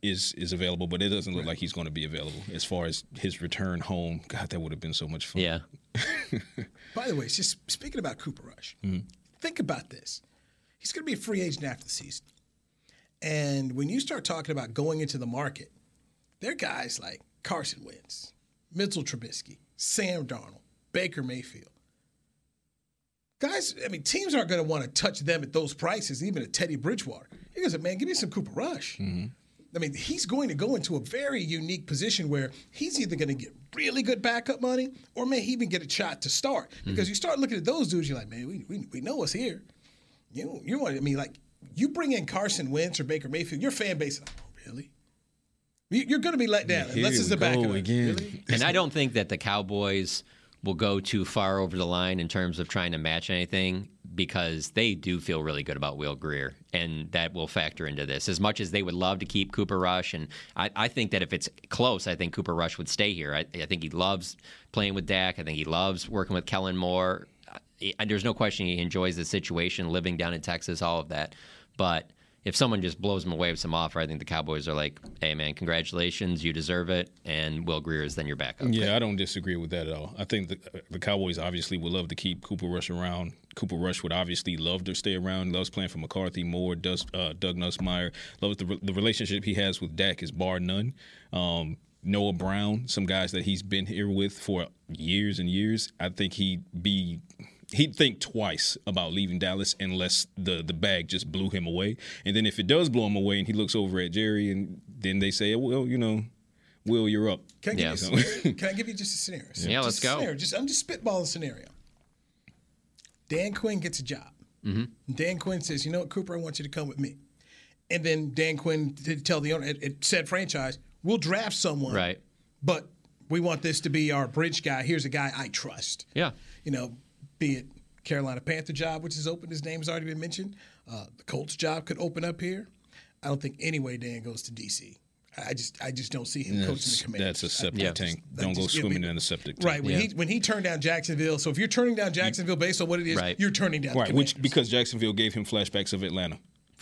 [SPEAKER 4] is is available, but it doesn't look like he's going to be available as far as his return home. God, that would have been so much fun.
[SPEAKER 5] Yeah. <laughs>
[SPEAKER 3] By the way, just speaking about Cooper Rush. Mm-hmm. Think about this. He's going to be a free agent after the season. And when you start talking about going into the market, there are guys like Carson Wentz, Mitchell Trubisky, Sam Darnold, Baker Mayfield. Guys, I mean, teams aren't going to want to touch them at those prices, even at Teddy Bridgewater. He goes, man, give me some Cooper Rush. Mm-hmm. I mean, he's going to go into a very unique position where he's either going to get really good backup money or may he even get a shot to start. Hmm. Because you start looking at those dudes, you're like, man, we, we, we know what's here. You know, you want I mean, like, you bring in Carson Wentz or Baker Mayfield, your fan base is like, oh, really? You- You're going to be let down
[SPEAKER 4] Here
[SPEAKER 3] unless it's
[SPEAKER 4] the
[SPEAKER 3] a backup.
[SPEAKER 4] go again.
[SPEAKER 3] Really?
[SPEAKER 5] And I don't think that the Cowboys will go too far over the line in terms of trying to match anything because they do feel really good about Will Grier, and that will factor into this. As much as they would love to keep Cooper Rush, and I, I think that if it's close, I think Cooper Rush would stay here. I, I think he loves playing with Dak. I think he loves working with Kellen Moore. I, there's no question he enjoys the situation, living down in Texas, all of that. But if someone just blows him away with some offer, I think the Cowboys are like, "Hey, man, congratulations, you deserve it," and Will Grier is then your backup.
[SPEAKER 4] Yeah, I don't disagree with that at all. I think the, the Cowboys obviously would love to keep Cooper Rush around. Cooper Rush would obviously love to stay around. Loves playing for McCarthy, Moore, does, uh, Doug Nussmeier. Loves the, the relationship he has with Dak is bar none. Um, Noah Brown, some guys that he's been here with for years and years. I think he'd be he'd think twice about leaving Dallas unless the the bag just blew him away. And then if it does blow him away, and he looks over at Jerry, and then they say, "Well, you know, Will, you're up."
[SPEAKER 3] Can I give,
[SPEAKER 5] Yeah.
[SPEAKER 3] you, <laughs> a scenario? Can I give you just a scenario?
[SPEAKER 5] Yeah, let's go.
[SPEAKER 3] scenario. Just I'm just spitballing a scenario. Dan Quinn gets a job.
[SPEAKER 5] Mhm.
[SPEAKER 3] Dan Quinn says, "You know what, Cooper? I want you to come with me." And then Dan Quinn to tell the owner, it, it said franchise, "We'll draft someone,
[SPEAKER 5] Right.
[SPEAKER 3] But we want this to be our bridge guy. Here's a guy I trust."
[SPEAKER 5] Yeah.
[SPEAKER 3] You know, be it Carolina Panther job, which is open. His name has already been mentioned. Uh, the Colts job could open up here. I don't think anyway Dan goes to DC. I just, I just don't see him coaching
[SPEAKER 4] That's,
[SPEAKER 3] the Commanders.
[SPEAKER 4] that's a septic
[SPEAKER 3] I- I
[SPEAKER 4] tank.
[SPEAKER 3] just- I
[SPEAKER 4] Don't go
[SPEAKER 3] just- yeah,
[SPEAKER 4] swimming
[SPEAKER 3] we-
[SPEAKER 4] in the septic tank.
[SPEAKER 3] Right when he when he turned down Jacksonville. So if you're turning down Jacksonville based on what it is,
[SPEAKER 4] Right.
[SPEAKER 3] you're turning down.
[SPEAKER 4] right,
[SPEAKER 3] the
[SPEAKER 4] which because Jacksonville gave him flashbacks of Atlanta,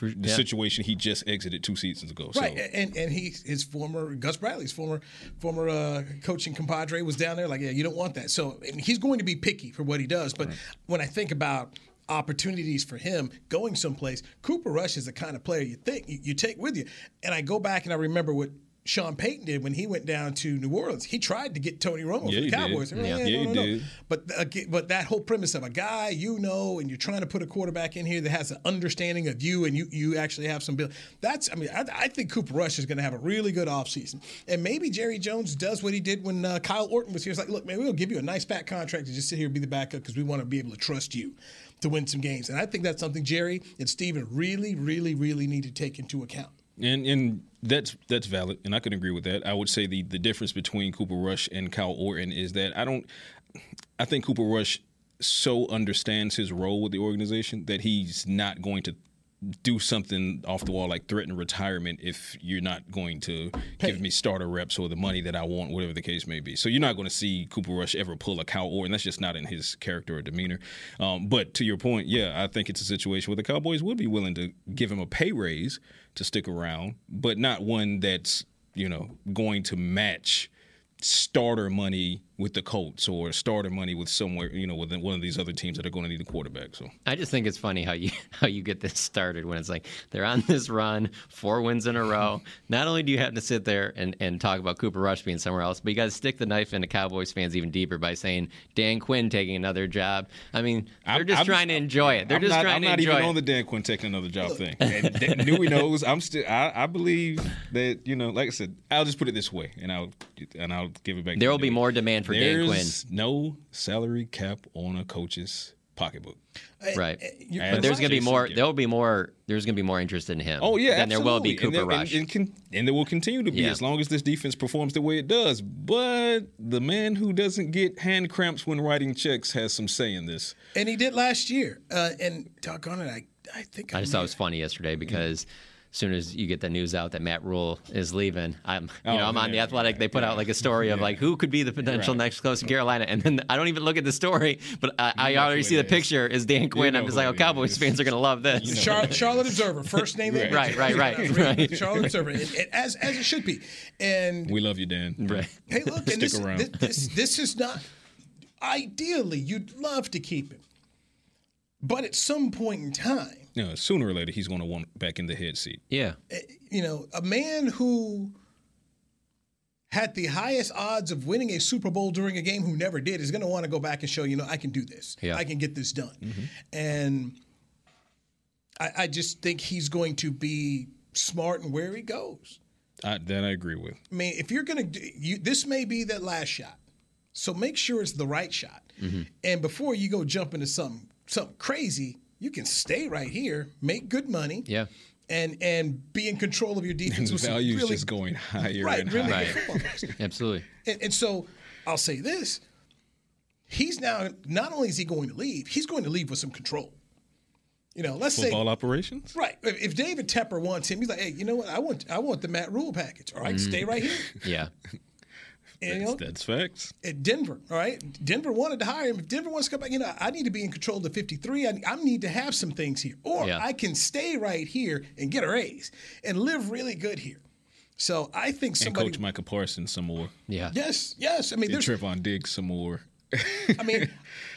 [SPEAKER 4] the
[SPEAKER 5] yeah.
[SPEAKER 4] situation he just exited two seasons ago.
[SPEAKER 3] Right,
[SPEAKER 4] So
[SPEAKER 3] and and he his former Gus Bradley's former former uh, coaching compadre was down there. Like, yeah, you don't want that. So he's going to be picky for what he does. But when I think about opportunities for him going someplace, Cooper Rush is the kind of player you think you, you take with you. And I go back and I remember what. Sean Payton did when he went down to New Orleans. He tried to get Tony Romo
[SPEAKER 4] Yeah,
[SPEAKER 3] for
[SPEAKER 4] he
[SPEAKER 3] the
[SPEAKER 4] did.
[SPEAKER 3] Cowboys.
[SPEAKER 4] Yeah.
[SPEAKER 3] no,
[SPEAKER 4] Yeah,
[SPEAKER 3] no, no, no.
[SPEAKER 4] did.
[SPEAKER 3] But uh, but that whole premise of a guy you know, and you're trying to put a quarterback in here that has an understanding of you, and you you actually have some. Bill. That's I mean I, I think Cooper Rush is going to have a really good offseason. and maybe Jerry Jones does what he did when uh, Kyle Orton was here. It's like, look, man, we'll give you a nice fat contract to just sit here and be the backup because we want to be able to trust you to win some games. And I think that's something Jerry and Steven really, really, really need to take into account.
[SPEAKER 4] And and that's that's valid, and I can agree with that. I would say the the difference between Cooper Rush and Kyle Orton is that I don't. I think Cooper Rush so understands his role with the organization that he's not going to do something off the wall like threaten retirement if you're not going to give me starter reps or the money that I want, whatever the case may be. So you're not going to see Cooper Rush ever pull a Kyle Orton. That's just not in his character or demeanor. Um, but to your point, yeah, I think it's a situation where the Cowboys would be willing to give him a pay raise to stick around, but not one that's you know going to match starter money with the Colts or starter money with somewhere you know with one of these other teams that are going to need a quarterback. So
[SPEAKER 5] I just think it's funny how you <laughs> how you get this started when it's like they're on this run, four wins in a row. <laughs> Not only do you have to sit there and, and talk about Cooper Rush being somewhere else, but you got to stick the knife into Cowboys fans even deeper by saying Dan Quinn taking another job. I mean, they're
[SPEAKER 4] I'm-
[SPEAKER 5] just
[SPEAKER 4] I'm-
[SPEAKER 5] trying to enjoy it. They're
[SPEAKER 4] I'm
[SPEAKER 5] just
[SPEAKER 4] not,
[SPEAKER 5] trying
[SPEAKER 4] I'm
[SPEAKER 5] to
[SPEAKER 4] not even on the Dan Quinn taking another job <laughs> thing. And Newy knows I'm still. I, I believe that you know, like I said, I'll just put it this way, and I'll and I'll give it back.
[SPEAKER 5] There
[SPEAKER 4] to
[SPEAKER 5] will be more demand for Dan Quinn.
[SPEAKER 4] There's no salary cap on a coach's pocketbook.
[SPEAKER 5] Right.
[SPEAKER 3] you're-
[SPEAKER 5] but there's going to be more. There will be more. There's going to be more interest in him.
[SPEAKER 4] Oh yeah,
[SPEAKER 5] than there will be. Cooper
[SPEAKER 4] and
[SPEAKER 5] Rush.
[SPEAKER 4] and, and, can, and there will continue to be
[SPEAKER 5] Yeah.
[SPEAKER 4] as long as this defense performs the way it does. But the man who doesn't get hand cramps when writing checks has some say in this.
[SPEAKER 3] And he did last year. Uh, and doggone it, I, I think
[SPEAKER 5] I just thought it was funny yesterday because as soon as you get the news out that Matt Rhule is leaving, I'm you
[SPEAKER 4] Oh,
[SPEAKER 5] know I'm on the
[SPEAKER 4] yeah,
[SPEAKER 5] Athletic. They put out like a story of like who could be the potential
[SPEAKER 4] Right.
[SPEAKER 5] next close to Carolina, and then I don't even look at the story, but I, I already see the
[SPEAKER 4] is.
[SPEAKER 5] picture is Dan Quinn.
[SPEAKER 4] know
[SPEAKER 5] I'm just like, oh, Cowboys
[SPEAKER 4] is.
[SPEAKER 5] fans are gonna love this.
[SPEAKER 4] You know.
[SPEAKER 3] Charlotte, Charlotte Observer, first <laughs> name. and
[SPEAKER 5] Right, right, right, right.
[SPEAKER 3] Charlotte Observer, and, and as as it should be. And
[SPEAKER 4] We love you, Dan.
[SPEAKER 5] Right.
[SPEAKER 3] hey, look, and
[SPEAKER 4] Stick
[SPEAKER 3] this,
[SPEAKER 4] around.
[SPEAKER 3] this this this is not. Ideally, you'd love to keep him, but at some point in time,
[SPEAKER 4] You know, sooner or later, he's going to want back in the head seat.
[SPEAKER 5] Yeah.
[SPEAKER 3] Eh, you know, a man who had the highest odds of winning a Super Bowl during a game who never did is going to want to go back and show, you know, I can do this.
[SPEAKER 5] Yeah.
[SPEAKER 3] I can get this done. Mm-hmm. And I, I just think he's going to be smart in where he goes.
[SPEAKER 4] I, that I agree with.
[SPEAKER 3] I mean, if you're going to, you, this may be that last shot. So make sure it's the right shot. Mm-hmm. And before you go jump into something, something crazy, you can stay right here, make good money.
[SPEAKER 5] Yeah.
[SPEAKER 3] And, and be in control of your
[SPEAKER 4] And
[SPEAKER 3] defense.
[SPEAKER 4] the
[SPEAKER 3] with
[SPEAKER 4] value is
[SPEAKER 3] really
[SPEAKER 4] just going higher
[SPEAKER 3] right,
[SPEAKER 4] and
[SPEAKER 3] really
[SPEAKER 4] higher.
[SPEAKER 3] good football players.
[SPEAKER 5] Absolutely.
[SPEAKER 3] And, and so I'll say this: he's now not only is he going to leave, he's going to leave with some control. You know, let's
[SPEAKER 4] Football
[SPEAKER 3] say football
[SPEAKER 4] operations.
[SPEAKER 3] right. If if David Tepper wants him, he's like, hey, you know what? I want I want the Matt Rhule package. All right,
[SPEAKER 4] Mm.
[SPEAKER 3] stay right here. <laughs>
[SPEAKER 5] Yeah.
[SPEAKER 3] And, you know,
[SPEAKER 4] That's facts.
[SPEAKER 3] at Denver, all right? Denver wanted to hire him. If Denver wants to come back, you know, I need to be in control of the 53. I, I need to have some things here. Or
[SPEAKER 5] Yeah.
[SPEAKER 3] I can stay right here and get a raise and live really good here. So I think
[SPEAKER 4] And
[SPEAKER 3] somebody.
[SPEAKER 4] coach Micah Parsons some more.
[SPEAKER 5] Yeah.
[SPEAKER 3] Yes, yes. I mean,
[SPEAKER 4] And
[SPEAKER 3] there's.
[SPEAKER 4] Trevon Diggs some more.
[SPEAKER 3] I mean, <laughs>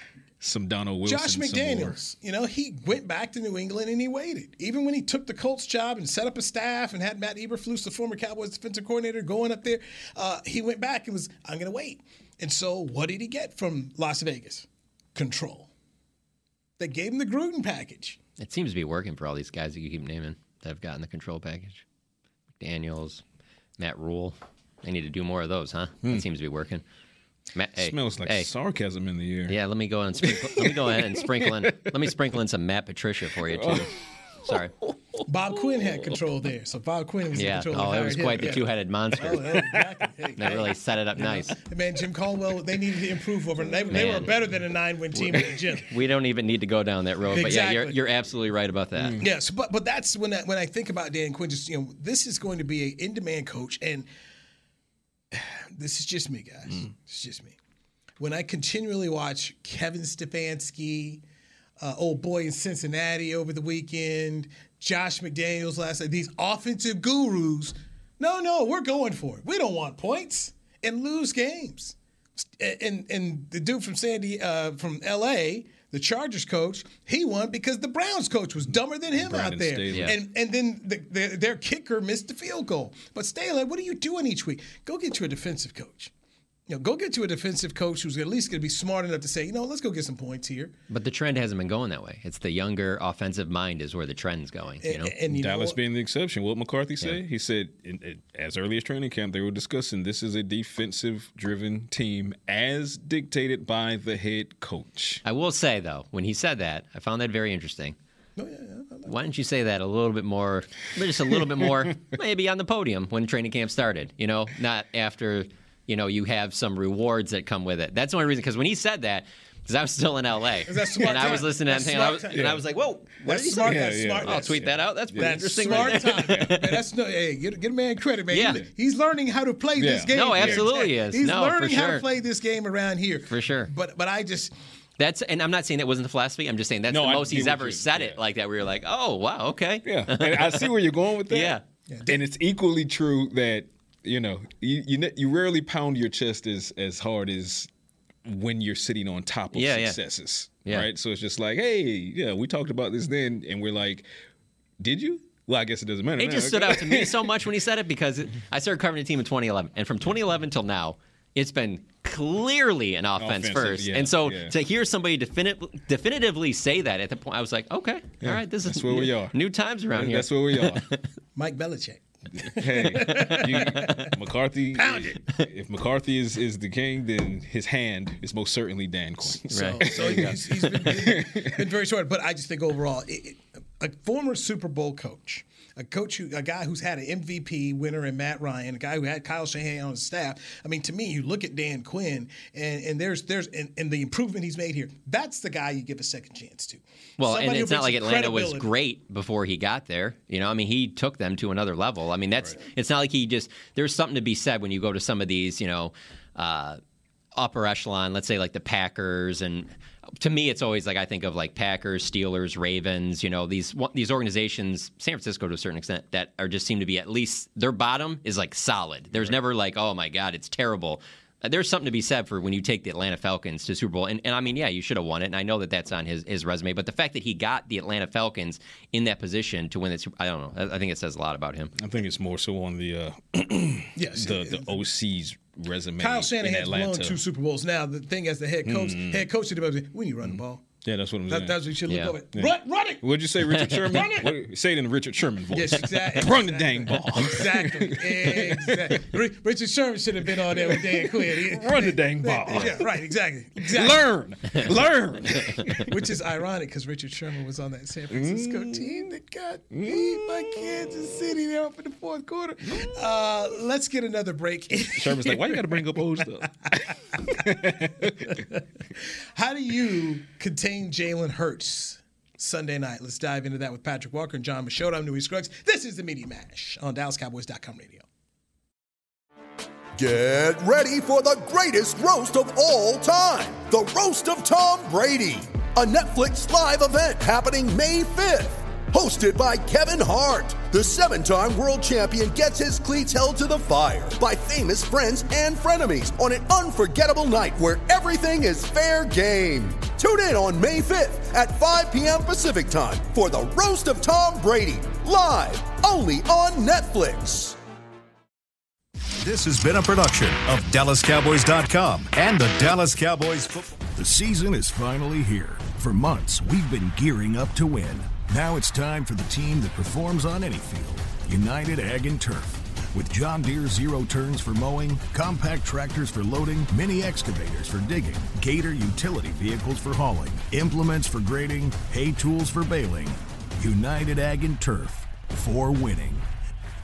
[SPEAKER 4] Some Donovan Wilson.
[SPEAKER 3] Josh
[SPEAKER 4] some more.
[SPEAKER 3] McDaniels, you know, he went back to New England and he waited. Even when he took the Colts job and set up a staff and had Matt Eberflus, the former Cowboys defensive coordinator, going up there, uh, he went back and was, I'm going to wait. And so what did he get from Las Vegas? Control. They gave him the Gruden package.
[SPEAKER 5] It seems to be working for all these guys that you keep naming that have gotten the control package. McDaniels, Matt Rhule. They need to do more of those, huh? That seems to be working. Matt, hey,
[SPEAKER 4] Smells like
[SPEAKER 5] hey,
[SPEAKER 4] sarcasm in the air.
[SPEAKER 5] Yeah, let me go and sprinkle, let me go ahead and sprinkle in. Let me sprinkle in some Matt Patricia for you too. Sorry.
[SPEAKER 3] Bob Quinn had control there. So Bob Quinn was
[SPEAKER 5] Yeah.
[SPEAKER 3] in control.
[SPEAKER 5] Oh,
[SPEAKER 3] They
[SPEAKER 5] it was
[SPEAKER 3] hired him.
[SPEAKER 5] quite the
[SPEAKER 3] Yeah.
[SPEAKER 5] two-headed monster.
[SPEAKER 3] Oh, exactly. Hey,
[SPEAKER 5] That really set it up nice.
[SPEAKER 3] Man, Jim Caldwell, they needed to improve over. They, they were better than a nine-win team in the gym. <laughs>
[SPEAKER 5] We don't even need to go down that road. But yeah, you're,
[SPEAKER 3] Exactly.
[SPEAKER 5] you're absolutely right about that. Mm.
[SPEAKER 3] Yes, but but that's when I, when I think about Dan Quinn. Just you know, this is going to be an in-demand coach, and <sighs> this is just me, guys. It's just me. When I continually watch Kevin Stefanski, uh, old boy in Cincinnati over the weekend, Josh McDaniels last night, these offensive gurus. No, no, we're going for it. We don't want points and lose games. And and the dude from Sandy uh, from L.A. The Chargers coach, he won because the Browns coach was dumber than him
[SPEAKER 4] Brandon
[SPEAKER 3] out there.
[SPEAKER 4] Staley.
[SPEAKER 3] And and then the, the, their kicker missed the field goal. But Staley, what are you doing each week? Go get you a defensive coach. You know, go get you a defensive coach who's at least going to be smart enough to say, you know, let's go get some points here.
[SPEAKER 5] But the trend hasn't been going that way. It's the younger offensive mind is where the trend's going. You know,
[SPEAKER 3] And you
[SPEAKER 4] Dallas
[SPEAKER 3] what?
[SPEAKER 4] being the exception. What McCarthy say? He said, in, in- as early as training camp, they were discussing this is a defensive-driven team, as dictated by the head coach.
[SPEAKER 5] I will say though, when he said that, I found that very interesting.
[SPEAKER 3] Oh, yeah.
[SPEAKER 5] Why didn't you say that a little bit more, just a little bit more, <laughs> maybe on the podium when training camp started? You know, not after, you know, you have some rewards that come with it. That's the only reason. Because when he said that, because I was still in LA, and I was listening to
[SPEAKER 3] That's
[SPEAKER 5] that and I
[SPEAKER 3] smart
[SPEAKER 5] was, and I was like, "Whoa, what
[SPEAKER 3] That's
[SPEAKER 5] did he
[SPEAKER 3] smart.
[SPEAKER 5] say?"
[SPEAKER 3] That's smart.
[SPEAKER 5] I'll tweet that out. That's pretty
[SPEAKER 3] That's
[SPEAKER 5] interesting.
[SPEAKER 3] smart
[SPEAKER 5] right
[SPEAKER 3] time. Man, that's no. Hey, get, get a man credit, man.
[SPEAKER 5] Yeah.
[SPEAKER 3] He- he's learning how to play this game.
[SPEAKER 5] No, absolutely he is.
[SPEAKER 3] He's
[SPEAKER 5] No, for
[SPEAKER 3] learning how to play this game around here.
[SPEAKER 5] For sure.
[SPEAKER 3] But but I just
[SPEAKER 5] That's and I'm not saying that wasn't the philosophy. I'm just saying that's
[SPEAKER 4] No,
[SPEAKER 5] the
[SPEAKER 4] I
[SPEAKER 5] most he's ever
[SPEAKER 4] you-
[SPEAKER 5] said it like that. Where you're like, "Oh, wow, okay."
[SPEAKER 4] Yeah, and I see where you're going with that. <laughs>
[SPEAKER 5] Yeah.
[SPEAKER 4] and it's equally true that you know you you, you rarely pound your chest as as hard as when you're sitting on top of
[SPEAKER 5] Yeah, yeah.
[SPEAKER 4] successes,
[SPEAKER 5] Yeah.
[SPEAKER 4] right? So it's just like, hey, yeah, we talked about this then, and we're like, did you? Well, I guess it doesn't matter.
[SPEAKER 5] It
[SPEAKER 4] now,
[SPEAKER 5] just stood out to me so <laughs> much when he said it because it, I started covering the team in 2011, and from 2011 till now, it's been clearly an offense
[SPEAKER 4] Offensive,
[SPEAKER 5] first.
[SPEAKER 4] yeah,
[SPEAKER 5] and so
[SPEAKER 4] yeah.
[SPEAKER 5] to hear somebody defini- definitively say that at the point, I was like, okay, all right, this is
[SPEAKER 4] that's where we are.
[SPEAKER 5] New times around here.
[SPEAKER 4] That's where we are. <laughs>
[SPEAKER 3] Mike Belichick.
[SPEAKER 4] Hey, you, <laughs> McCarthy. If McCarthy is, is the king, then his hand is most certainly Dan Quinn.
[SPEAKER 3] So,
[SPEAKER 5] Right.
[SPEAKER 3] so he's, he's been, been, been <laughs> very short. But I just think overall, it, it- a former Super Bowl coach, a coach, who, a guy who's had an MVP winner in Matt Ryan, a guy who had Kyle Shanahan on his staff. I mean, to me, you look at Dan Quinn, and, and there's there's and, and the improvement he's made here. That's the guy you give a second chance to.
[SPEAKER 5] Well,
[SPEAKER 3] Somebody
[SPEAKER 5] and it's not like Atlanta was great before he got there. You know, I mean, he took them to another level. I mean, that's it's not like he just. There's something to be said when you go to some of these, you know, uh, upper echelon. Let's say like the Packers, and to me, it's always like I think of like Packers, Steelers, Ravens. You know, these these organizations, San Francisco to a certain extent, that are just seem to be at least their bottom is like solid. There's never like, oh my god, it's terrible. Uh, There's something to be said for when you take the Atlanta Falcons to Super Bowl, and, and I mean, yeah, you should have won it, and I know that that's on his, his resume. But the fact that he got the Atlanta Falcons in that position to win the Super, I don't know. I, I think it says a lot about him.
[SPEAKER 4] I think it's more so on the uh, <clears throat>
[SPEAKER 3] Yes,
[SPEAKER 4] the the OC's resume
[SPEAKER 3] Kyle
[SPEAKER 4] in
[SPEAKER 3] Shanahan's won two Super Bowls. Now the thing as the head coach,
[SPEAKER 4] Mm.
[SPEAKER 3] head coach of the development, when you run the ball,
[SPEAKER 4] Yeah, that's what I'm
[SPEAKER 3] that,
[SPEAKER 4] saying.
[SPEAKER 3] that's what you should look
[SPEAKER 5] Yeah.
[SPEAKER 3] over.
[SPEAKER 4] Yeah.
[SPEAKER 3] Run, run it.
[SPEAKER 4] What'd you say, Richard <laughs> Sherman?
[SPEAKER 3] Run it.
[SPEAKER 4] What, say it in Richard Sherman voice.
[SPEAKER 3] Yes, exactly.
[SPEAKER 4] Run the dang ball. <laughs>
[SPEAKER 3] Exactly. exactly. Richard Sherman should have been on there with Dan Quinn. <laughs>
[SPEAKER 4] Run the dang ball.
[SPEAKER 3] Yeah, right. Exactly. Exactly.
[SPEAKER 4] Learn, learn.
[SPEAKER 3] Which is ironic because Richard Sherman was on that San Francisco
[SPEAKER 4] Mm.
[SPEAKER 3] team that got beat by Kansas City there up in the fourth quarter. Uh, let's get another break.
[SPEAKER 4] Sherman's like, why you got to bring up old stuff? <laughs>
[SPEAKER 3] How do you contain Jalen Hurts Sunday night? Let's dive into that with Patrick Walker and Jon Machota. I'm Newy Scruggs. This is the Media Mash on DallasCowboys.com radio.
[SPEAKER 7] Get ready for the greatest roast of all time the Roast of Tom Brady, a Netflix live event happening May 5th. Hosted by Kevin Hart, the seven time world champion gets his cleats held to the fire by famous friends and frenemies on an unforgettable night where everything is fair game. Tune in on May 5th at 5 p.m. Pacific time for the Roast of Tom Brady, live only on Netflix.
[SPEAKER 1] This has been a production of DallasCowboys.com and the Dallas Cowboys football.
[SPEAKER 13] The season is finally here. For months, we've been gearing up to win. Now it's time for the team that performs on any field United Ag and Turf. With John Deere zero turns for mowing, compact tractors for loading, mini excavators for digging, Gator utility vehicles for hauling, implements for grading, hay tools for baling. United Ag and Turf for winning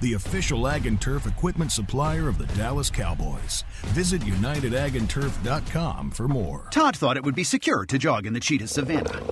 [SPEAKER 13] the official Ag and Turf equipment supplier of the Dallas Cowboys. Visit UnitedAgAndTurf.com for more.
[SPEAKER 10] Todd thought it would be secure to jog in the cheetah savannah.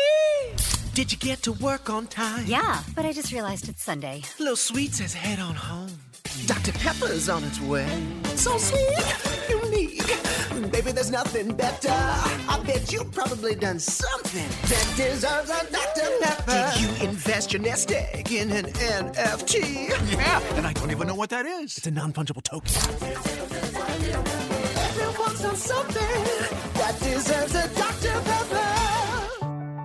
[SPEAKER 14] Did you get to work on time?
[SPEAKER 15] Yeah, but I just realized it's Sunday.
[SPEAKER 14] Little Sweet says head on home. Dr. Pepper's on its way. So sweet, unique. Baby, there's nothing better. I bet you've probably done something that deserves a Dr. Pepper. Did you invest your nest egg in an NFT?
[SPEAKER 16] Yeah, and I don't even know what that is. It's a non fungible token.
[SPEAKER 14] Everyone's done something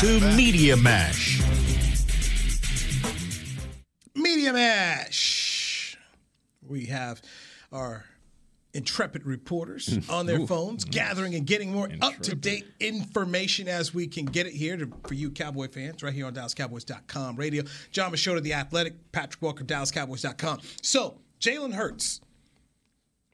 [SPEAKER 1] To Media Mash.
[SPEAKER 3] Media Mash. We have our intrepid reporters <laughs> on their
[SPEAKER 4] Ooh.
[SPEAKER 3] phones, gathering and getting more up to date information as we can get it here to, for you Cowboy fans, right here on DallasCowboys.com radio. Jon Machota, The Athletic, Patrick Walker, DallasCowboys.com. So, Jalen Hurts.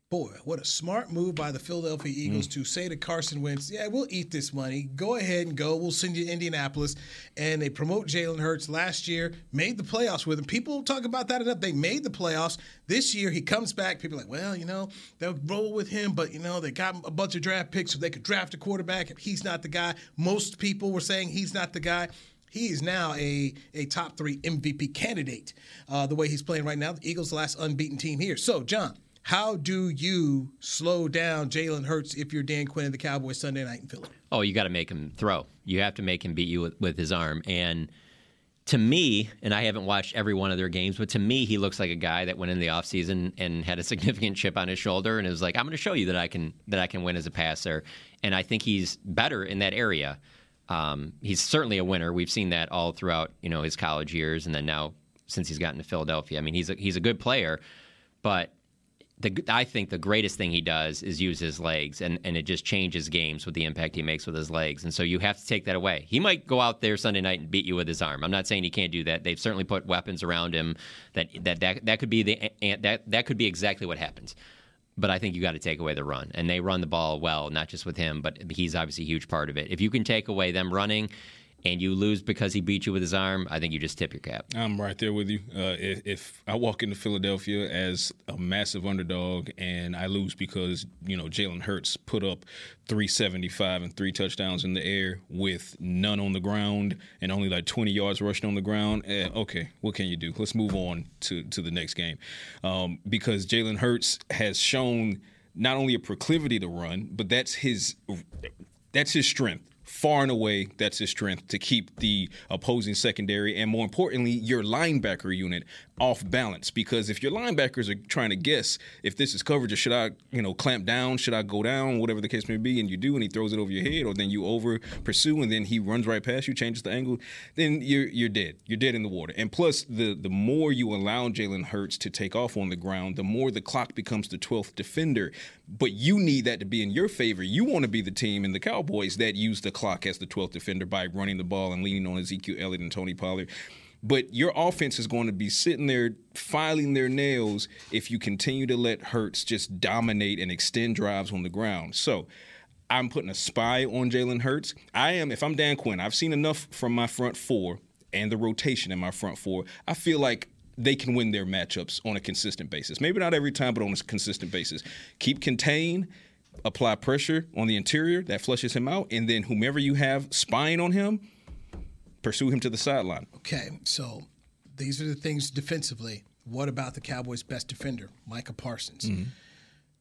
[SPEAKER 3] Boy, what a smart move by the Philadelphia Eagles to say to Carson Wentz, yeah, we'll eat this money. Go ahead and go. We'll send you to Indianapolis. And they promote Jalen Hurts last year, made the playoffs with him. People talk about that enough. They made the playoffs. This year, he comes back. People are like, well, you know, they'll roll with him, but, you know, they got a bunch of draft picks so they could draft a quarterback. He's not the guy. Most people were saying he's not the guy. He is now a, a top three MVP candidate uh, the way he's playing right now. The Eagles' last unbeaten team here. So, John, how do you slow down Jalen Hurts if you're Dan Quinn and the Cowboys Sunday night in Philly?
[SPEAKER 5] Oh, you got to make him throw. You have to make him beat you with, with his arm. And to me, and I haven't watched every one of their games, but to me, he looks like a guy that went in the offseason and had a significant chip on his shoulder and is like, I'm going to show you that I can that I can win as a passer. And I think he's better in that area. Um, he's certainly a winner. We've seen that all throughout, you know, his college years, and then now since he's gotten to Philadelphia. I mean, he's a, he's a good player, but the, I think the greatest thing he does is use his legs, and, and it just changes games with the impact he makes with his legs. And so you have to take that away. He might go out there Sunday night and beat you with his arm. I'm not saying he can't do that. They've certainly put weapons around him that that that, that could be the that that could be exactly what happens. But I think you got to take away the run, and they run the ball well, not just with him, but he's obviously a huge part of it. If you can take away them running, and you lose because he beat you with his arm, I think you just tip your cap.
[SPEAKER 4] I'm right there with you. Uh, if, if I walk into Philadelphia as a massive underdog and I lose because you know Jalen Hurts put up 375 and three touchdowns in the air with none on the ground and only like 20 yards rushing on the ground, eh, okay, what can you do? Let's move on to to the next game um, because Jalen Hurts has shown not only a proclivity to run, but that's his that's his strength. Far and away, that's his strength to keep the opposing secondary and more importantly, your linebacker unit off balance. Because if your linebackers are trying to guess if this is coverage or should I, you know, clamp down, should I go down, whatever the case may be, and you do, and he throws it over your head, or then you over pursue, and then he runs right past you, changes the angle, then you're you're dead. You're dead in the water. And plus, the the more you allow Jalen Hurts to take off on the ground, the more the clock becomes the 12th defender. But you need that to be in your favor. You want to be the team in the Cowboys that use the clock as the 12th defender by running the ball and leaning on Ezekiel Elliott and Tony Pollard. But your offense is going to be sitting there filing their nails if you continue to let Hurts just dominate and extend drives on the ground. So I'm putting a spy on Jalen Hurts. I am, if I'm Dan Quinn, I've seen enough from my front four and the rotation in my front four. I feel like they can win their matchups on a consistent basis. Maybe not every time, but on a consistent basis. Keep contained, apply pressure on the interior that flushes him out, and then whomever you have spying on him, pursue him to the sideline.
[SPEAKER 3] Okay, so these are the things defensively. What about the Cowboys' best defender, Micah Parsons,
[SPEAKER 4] Mm-hmm.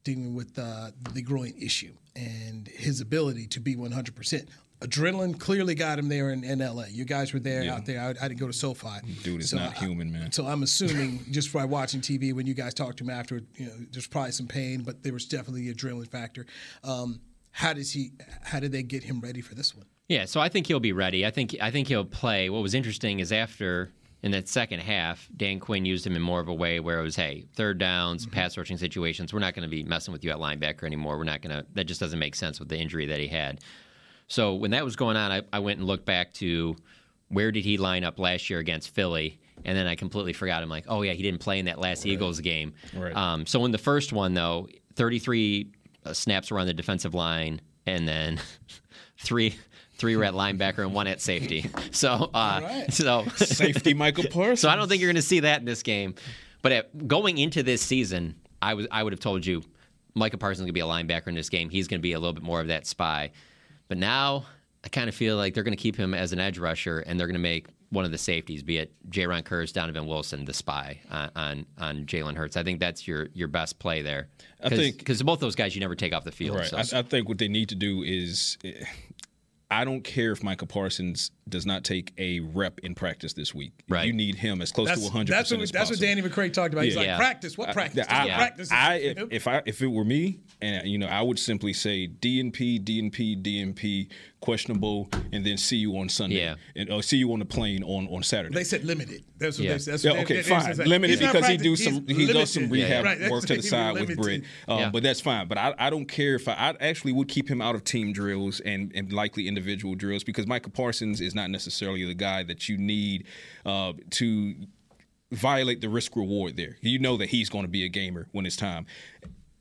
[SPEAKER 3] dealing with uh, the groin issue and his ability to be 100%? Adrenaline clearly got him there in, in LA. You guys were there
[SPEAKER 4] Yeah.
[SPEAKER 3] out there. I, I didn't go to SoFi.
[SPEAKER 4] Dude is
[SPEAKER 3] So
[SPEAKER 4] not
[SPEAKER 3] I-
[SPEAKER 4] human, man.
[SPEAKER 3] So I'm assuming <laughs> just by watching TV when you guys talked to him after, you know, there's probably some pain, but there was definitely the adrenaline factor. Um, how does he? How did they get him ready for this one?
[SPEAKER 5] Yeah, so I think he'll be ready. I think I think he'll play. What was interesting is after in that second half, Dan Quinn used him in more of a way where it was, hey, third downs, pass rushing situations. We're not going to be messing with you at linebacker anymore. We're not going to. That just doesn't make sense with the injury that he had. So when that was going on, I, I went and looked back to where did he line up last year against Philly, and then I completely forgot. I'm like, oh yeah, he didn't play in that last Eagles game.
[SPEAKER 4] Right.
[SPEAKER 5] Um, so in the first one though, 33 uh, snaps were on the defensive line, and then <laughs> three three were at linebacker and one at safety. <laughs> So uh,
[SPEAKER 3] right.
[SPEAKER 5] so <laughs>
[SPEAKER 4] Safety Micah Parsons.
[SPEAKER 5] so I don't think you're going to see that in this game. But at, going into this season, I was I would have told you Micah Parsons is going to be a linebacker in this game. He's going to be a little bit more of that spy. But now I kind of feel like they're going to keep him as an edge rusher, and they're going to make one of the safeties, be it Jayron Kearse, Donovan Wilson, the spy on on, on Jalen Hurts. I think that's your your best play there.
[SPEAKER 4] I think-
[SPEAKER 5] because both those guys you never take off the field.
[SPEAKER 4] Right.
[SPEAKER 5] So.
[SPEAKER 4] I, I think what they need to do is. I don't care if Micah Parsons does not take a rep in practice this week.
[SPEAKER 5] Right.
[SPEAKER 4] You need him as close
[SPEAKER 3] That's,
[SPEAKER 4] to 100%
[SPEAKER 3] that's what,
[SPEAKER 4] as
[SPEAKER 3] that's what. Danny McCray talked about. He's
[SPEAKER 4] Yeah.
[SPEAKER 3] like,
[SPEAKER 5] Yeah.
[SPEAKER 3] practice. What
[SPEAKER 4] I-
[SPEAKER 3] practice?
[SPEAKER 4] I,
[SPEAKER 3] Just practice.
[SPEAKER 4] I, if, if I if it were me, and you know, I would simply say DNP, DNP, DNP, questionable, and then see you on Sunday.
[SPEAKER 5] Yeah.
[SPEAKER 4] and or see you on the plane on on Saturday.
[SPEAKER 3] they said limited. That's what
[SPEAKER 5] Yeah.
[SPEAKER 3] they said.
[SPEAKER 4] Yeah, okay,
[SPEAKER 3] they, they,
[SPEAKER 4] fine.
[SPEAKER 3] they
[SPEAKER 4] limited
[SPEAKER 3] He's not
[SPEAKER 4] because he do some
[SPEAKER 3] he's
[SPEAKER 4] he does some
[SPEAKER 3] limited.
[SPEAKER 4] rehab
[SPEAKER 3] Right,
[SPEAKER 4] work to the
[SPEAKER 3] he's
[SPEAKER 4] side with
[SPEAKER 3] limited.
[SPEAKER 4] Britt. Um,
[SPEAKER 5] Yeah.
[SPEAKER 4] But that's fine. But I, I don't care if I, I actually would keep him out of team drills and, and likely individual drills because Micah Parsons is not necessarily the guy that you need uh, to violate the risk reward there. You know that he's going to be a gamer when it's time.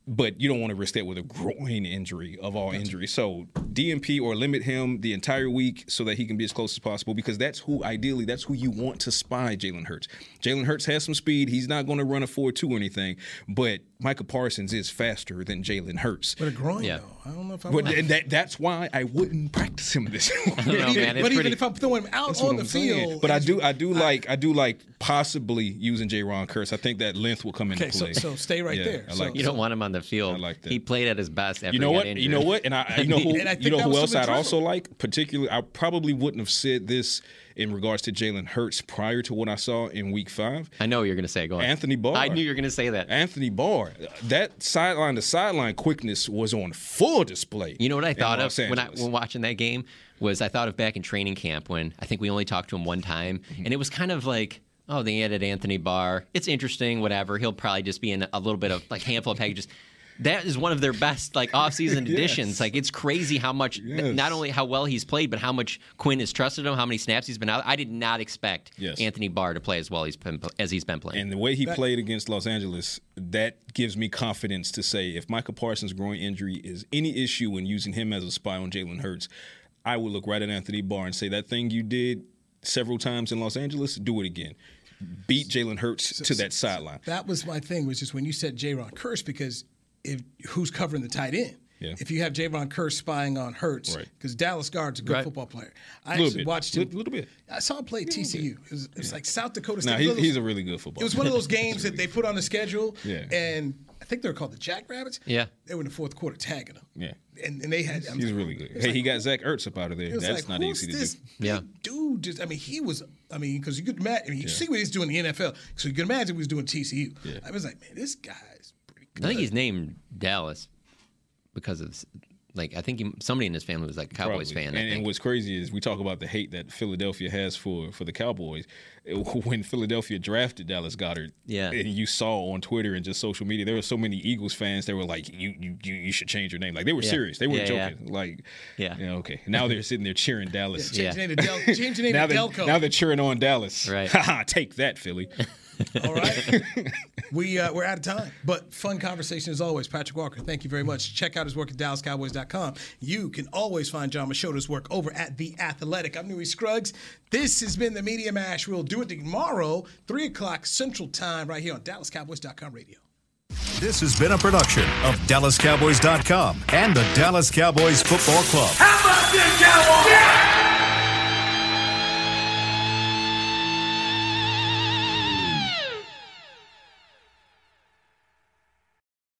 [SPEAKER 4] But you don't want to risk that with a groin injury of all injuries. So DNP or limit him the entire week so that he can be as close as possible because that's who ideally that's who you want to spy Jalen Hurts. Jalen Hurts has some speed. He's not going to run a 4-2 or anything, but Micah Parsons is faster than Jalen Hurts.
[SPEAKER 3] But a groin,
[SPEAKER 5] Yeah.
[SPEAKER 3] though. I don't know if I
[SPEAKER 4] But and that, that's why I wouldn't practice him this <laughs> week.
[SPEAKER 5] Know, man. It's
[SPEAKER 3] But even if I'm throwing him out on the
[SPEAKER 4] I'm saying.
[SPEAKER 3] field.
[SPEAKER 4] But I do, I do like, I do like possibly using Jayron Kearse. I think that length will come into
[SPEAKER 3] Okay,
[SPEAKER 4] play.
[SPEAKER 3] so stay right
[SPEAKER 4] Yeah,
[SPEAKER 3] there.
[SPEAKER 4] I like
[SPEAKER 5] you
[SPEAKER 4] that.
[SPEAKER 5] don't want him on the field.
[SPEAKER 4] I like that.
[SPEAKER 5] He played at his best after
[SPEAKER 4] You know
[SPEAKER 5] he
[SPEAKER 4] what?
[SPEAKER 5] injured.
[SPEAKER 4] You know what? And I, you know <laughs> who,
[SPEAKER 3] And I think
[SPEAKER 4] you know who else I'd also like. Particularly, I probably wouldn't have said this in regards to Jalen Hurts prior to what I saw in Week Five.
[SPEAKER 5] I know what you're going to say. Go on.
[SPEAKER 4] Anthony Barr.
[SPEAKER 5] I knew you were going to say that.
[SPEAKER 4] Anthony Barr, that sideline to sideline quickness was on full display.
[SPEAKER 5] You know what I thought of when I when watching that game was I thought of back in training camp when I think we only talked to him one time,
[SPEAKER 4] Mm-hmm.
[SPEAKER 5] and it was kind of like. Oh, they added Anthony Barr. It's interesting, whatever. He'll probably just be in a little bit of like handful of packages. That is one of their best like <laughs> off-season
[SPEAKER 4] Yes.
[SPEAKER 5] additions. Like it's crazy how much,
[SPEAKER 4] Yes.
[SPEAKER 5] not only how well he's played, but how much Quinn has trusted him, how many snaps he's been out. I did not expect
[SPEAKER 4] Yes.
[SPEAKER 5] Anthony Barr to play as well he's been, as he's been playing.
[SPEAKER 4] And the way he played against Los Angeles, that gives me confidence to say if Micah Parsons' groin injury is any issue when using him as a spy on Jalen Hurts, I would look right at Anthony Barr and say that thing you did several times in Los Angeles, do it again. Beat Jalen Hurts to that sideline.
[SPEAKER 3] That was my thing, was just when you said Jayron Kearse, because if who's covering the tight end?
[SPEAKER 4] Yeah.
[SPEAKER 3] If you have Jayron Kearse spying on Hurts,
[SPEAKER 4] Right.
[SPEAKER 3] because Dallas Goedert's a good
[SPEAKER 5] Right.
[SPEAKER 3] football player. I
[SPEAKER 4] Little
[SPEAKER 3] actually
[SPEAKER 4] bit.
[SPEAKER 3] watched him.
[SPEAKER 4] Little- little bit.
[SPEAKER 3] I saw him play at TCU. It was, it was like South Dakota State.
[SPEAKER 4] Now he's,
[SPEAKER 3] one of those-
[SPEAKER 4] he's a really good football. Player.
[SPEAKER 3] It was one of those games that they put on the schedule,
[SPEAKER 4] Yeah.
[SPEAKER 3] and I think they were called the Jackrabbits.
[SPEAKER 5] Yeah.
[SPEAKER 3] They were in the fourth quarter tagging them.
[SPEAKER 4] Yeah.
[SPEAKER 3] And, and they had. I
[SPEAKER 4] He's
[SPEAKER 3] mean,
[SPEAKER 4] really good. Hey,
[SPEAKER 3] like-
[SPEAKER 4] he got Zach Ertz up out of there. That's
[SPEAKER 3] like,
[SPEAKER 4] not
[SPEAKER 3] who's
[SPEAKER 4] easy to
[SPEAKER 3] this
[SPEAKER 4] do.
[SPEAKER 5] Yeah.
[SPEAKER 3] dude? Just, I mean, he was. I mean, because you could imagine. I mean, you see what he's doing in the NFL. So you can imagine what he was doing TCU. Yeah. I was like, man, this guy's
[SPEAKER 5] I think he's named Dallas because of like I think he, somebody in his family was like a Cowboys
[SPEAKER 4] Probably.
[SPEAKER 5] fan.
[SPEAKER 4] And, and what's crazy is we talk about the hate that Philadelphia has for for the Cowboys. <laughs> When Philadelphia drafted Dallas Goedert,
[SPEAKER 5] Yeah.
[SPEAKER 4] and you saw on Twitter and just social media, there were so many Eagles fans that were like, "You you you, you should change your name." Like they were
[SPEAKER 5] Yeah.
[SPEAKER 4] serious. They weren't
[SPEAKER 5] Yeah, yeah.
[SPEAKER 4] joking. Like,
[SPEAKER 5] Yeah.
[SPEAKER 4] yeah, okay. Now they're sitting there cheering Dallas.
[SPEAKER 3] Yeah, change your name to <laughs> Del- change your name
[SPEAKER 4] now
[SPEAKER 3] to
[SPEAKER 4] they're,
[SPEAKER 3] Delco.
[SPEAKER 4] Now they're cheering on Dallas.
[SPEAKER 5] Right.
[SPEAKER 4] Haha, <laughs> Take that, Philly.
[SPEAKER 3] All right. <laughs> we, uh, we're out of time, but fun conversation as always. Patrick Walker, thank you very much. Check out his work at DallasCowboys.com. You can always find Jon Machota's work over at The Athletic. I'm Newy Scruggs. This has been the Media Mash. We'll do it tomorrow, 3 o'clock Central Time, right here on DallasCowboys.com radio.
[SPEAKER 1] This has been a production of DallasCowboys.com and the Dallas Cowboys Football Club.
[SPEAKER 17] How about this, Cowboys?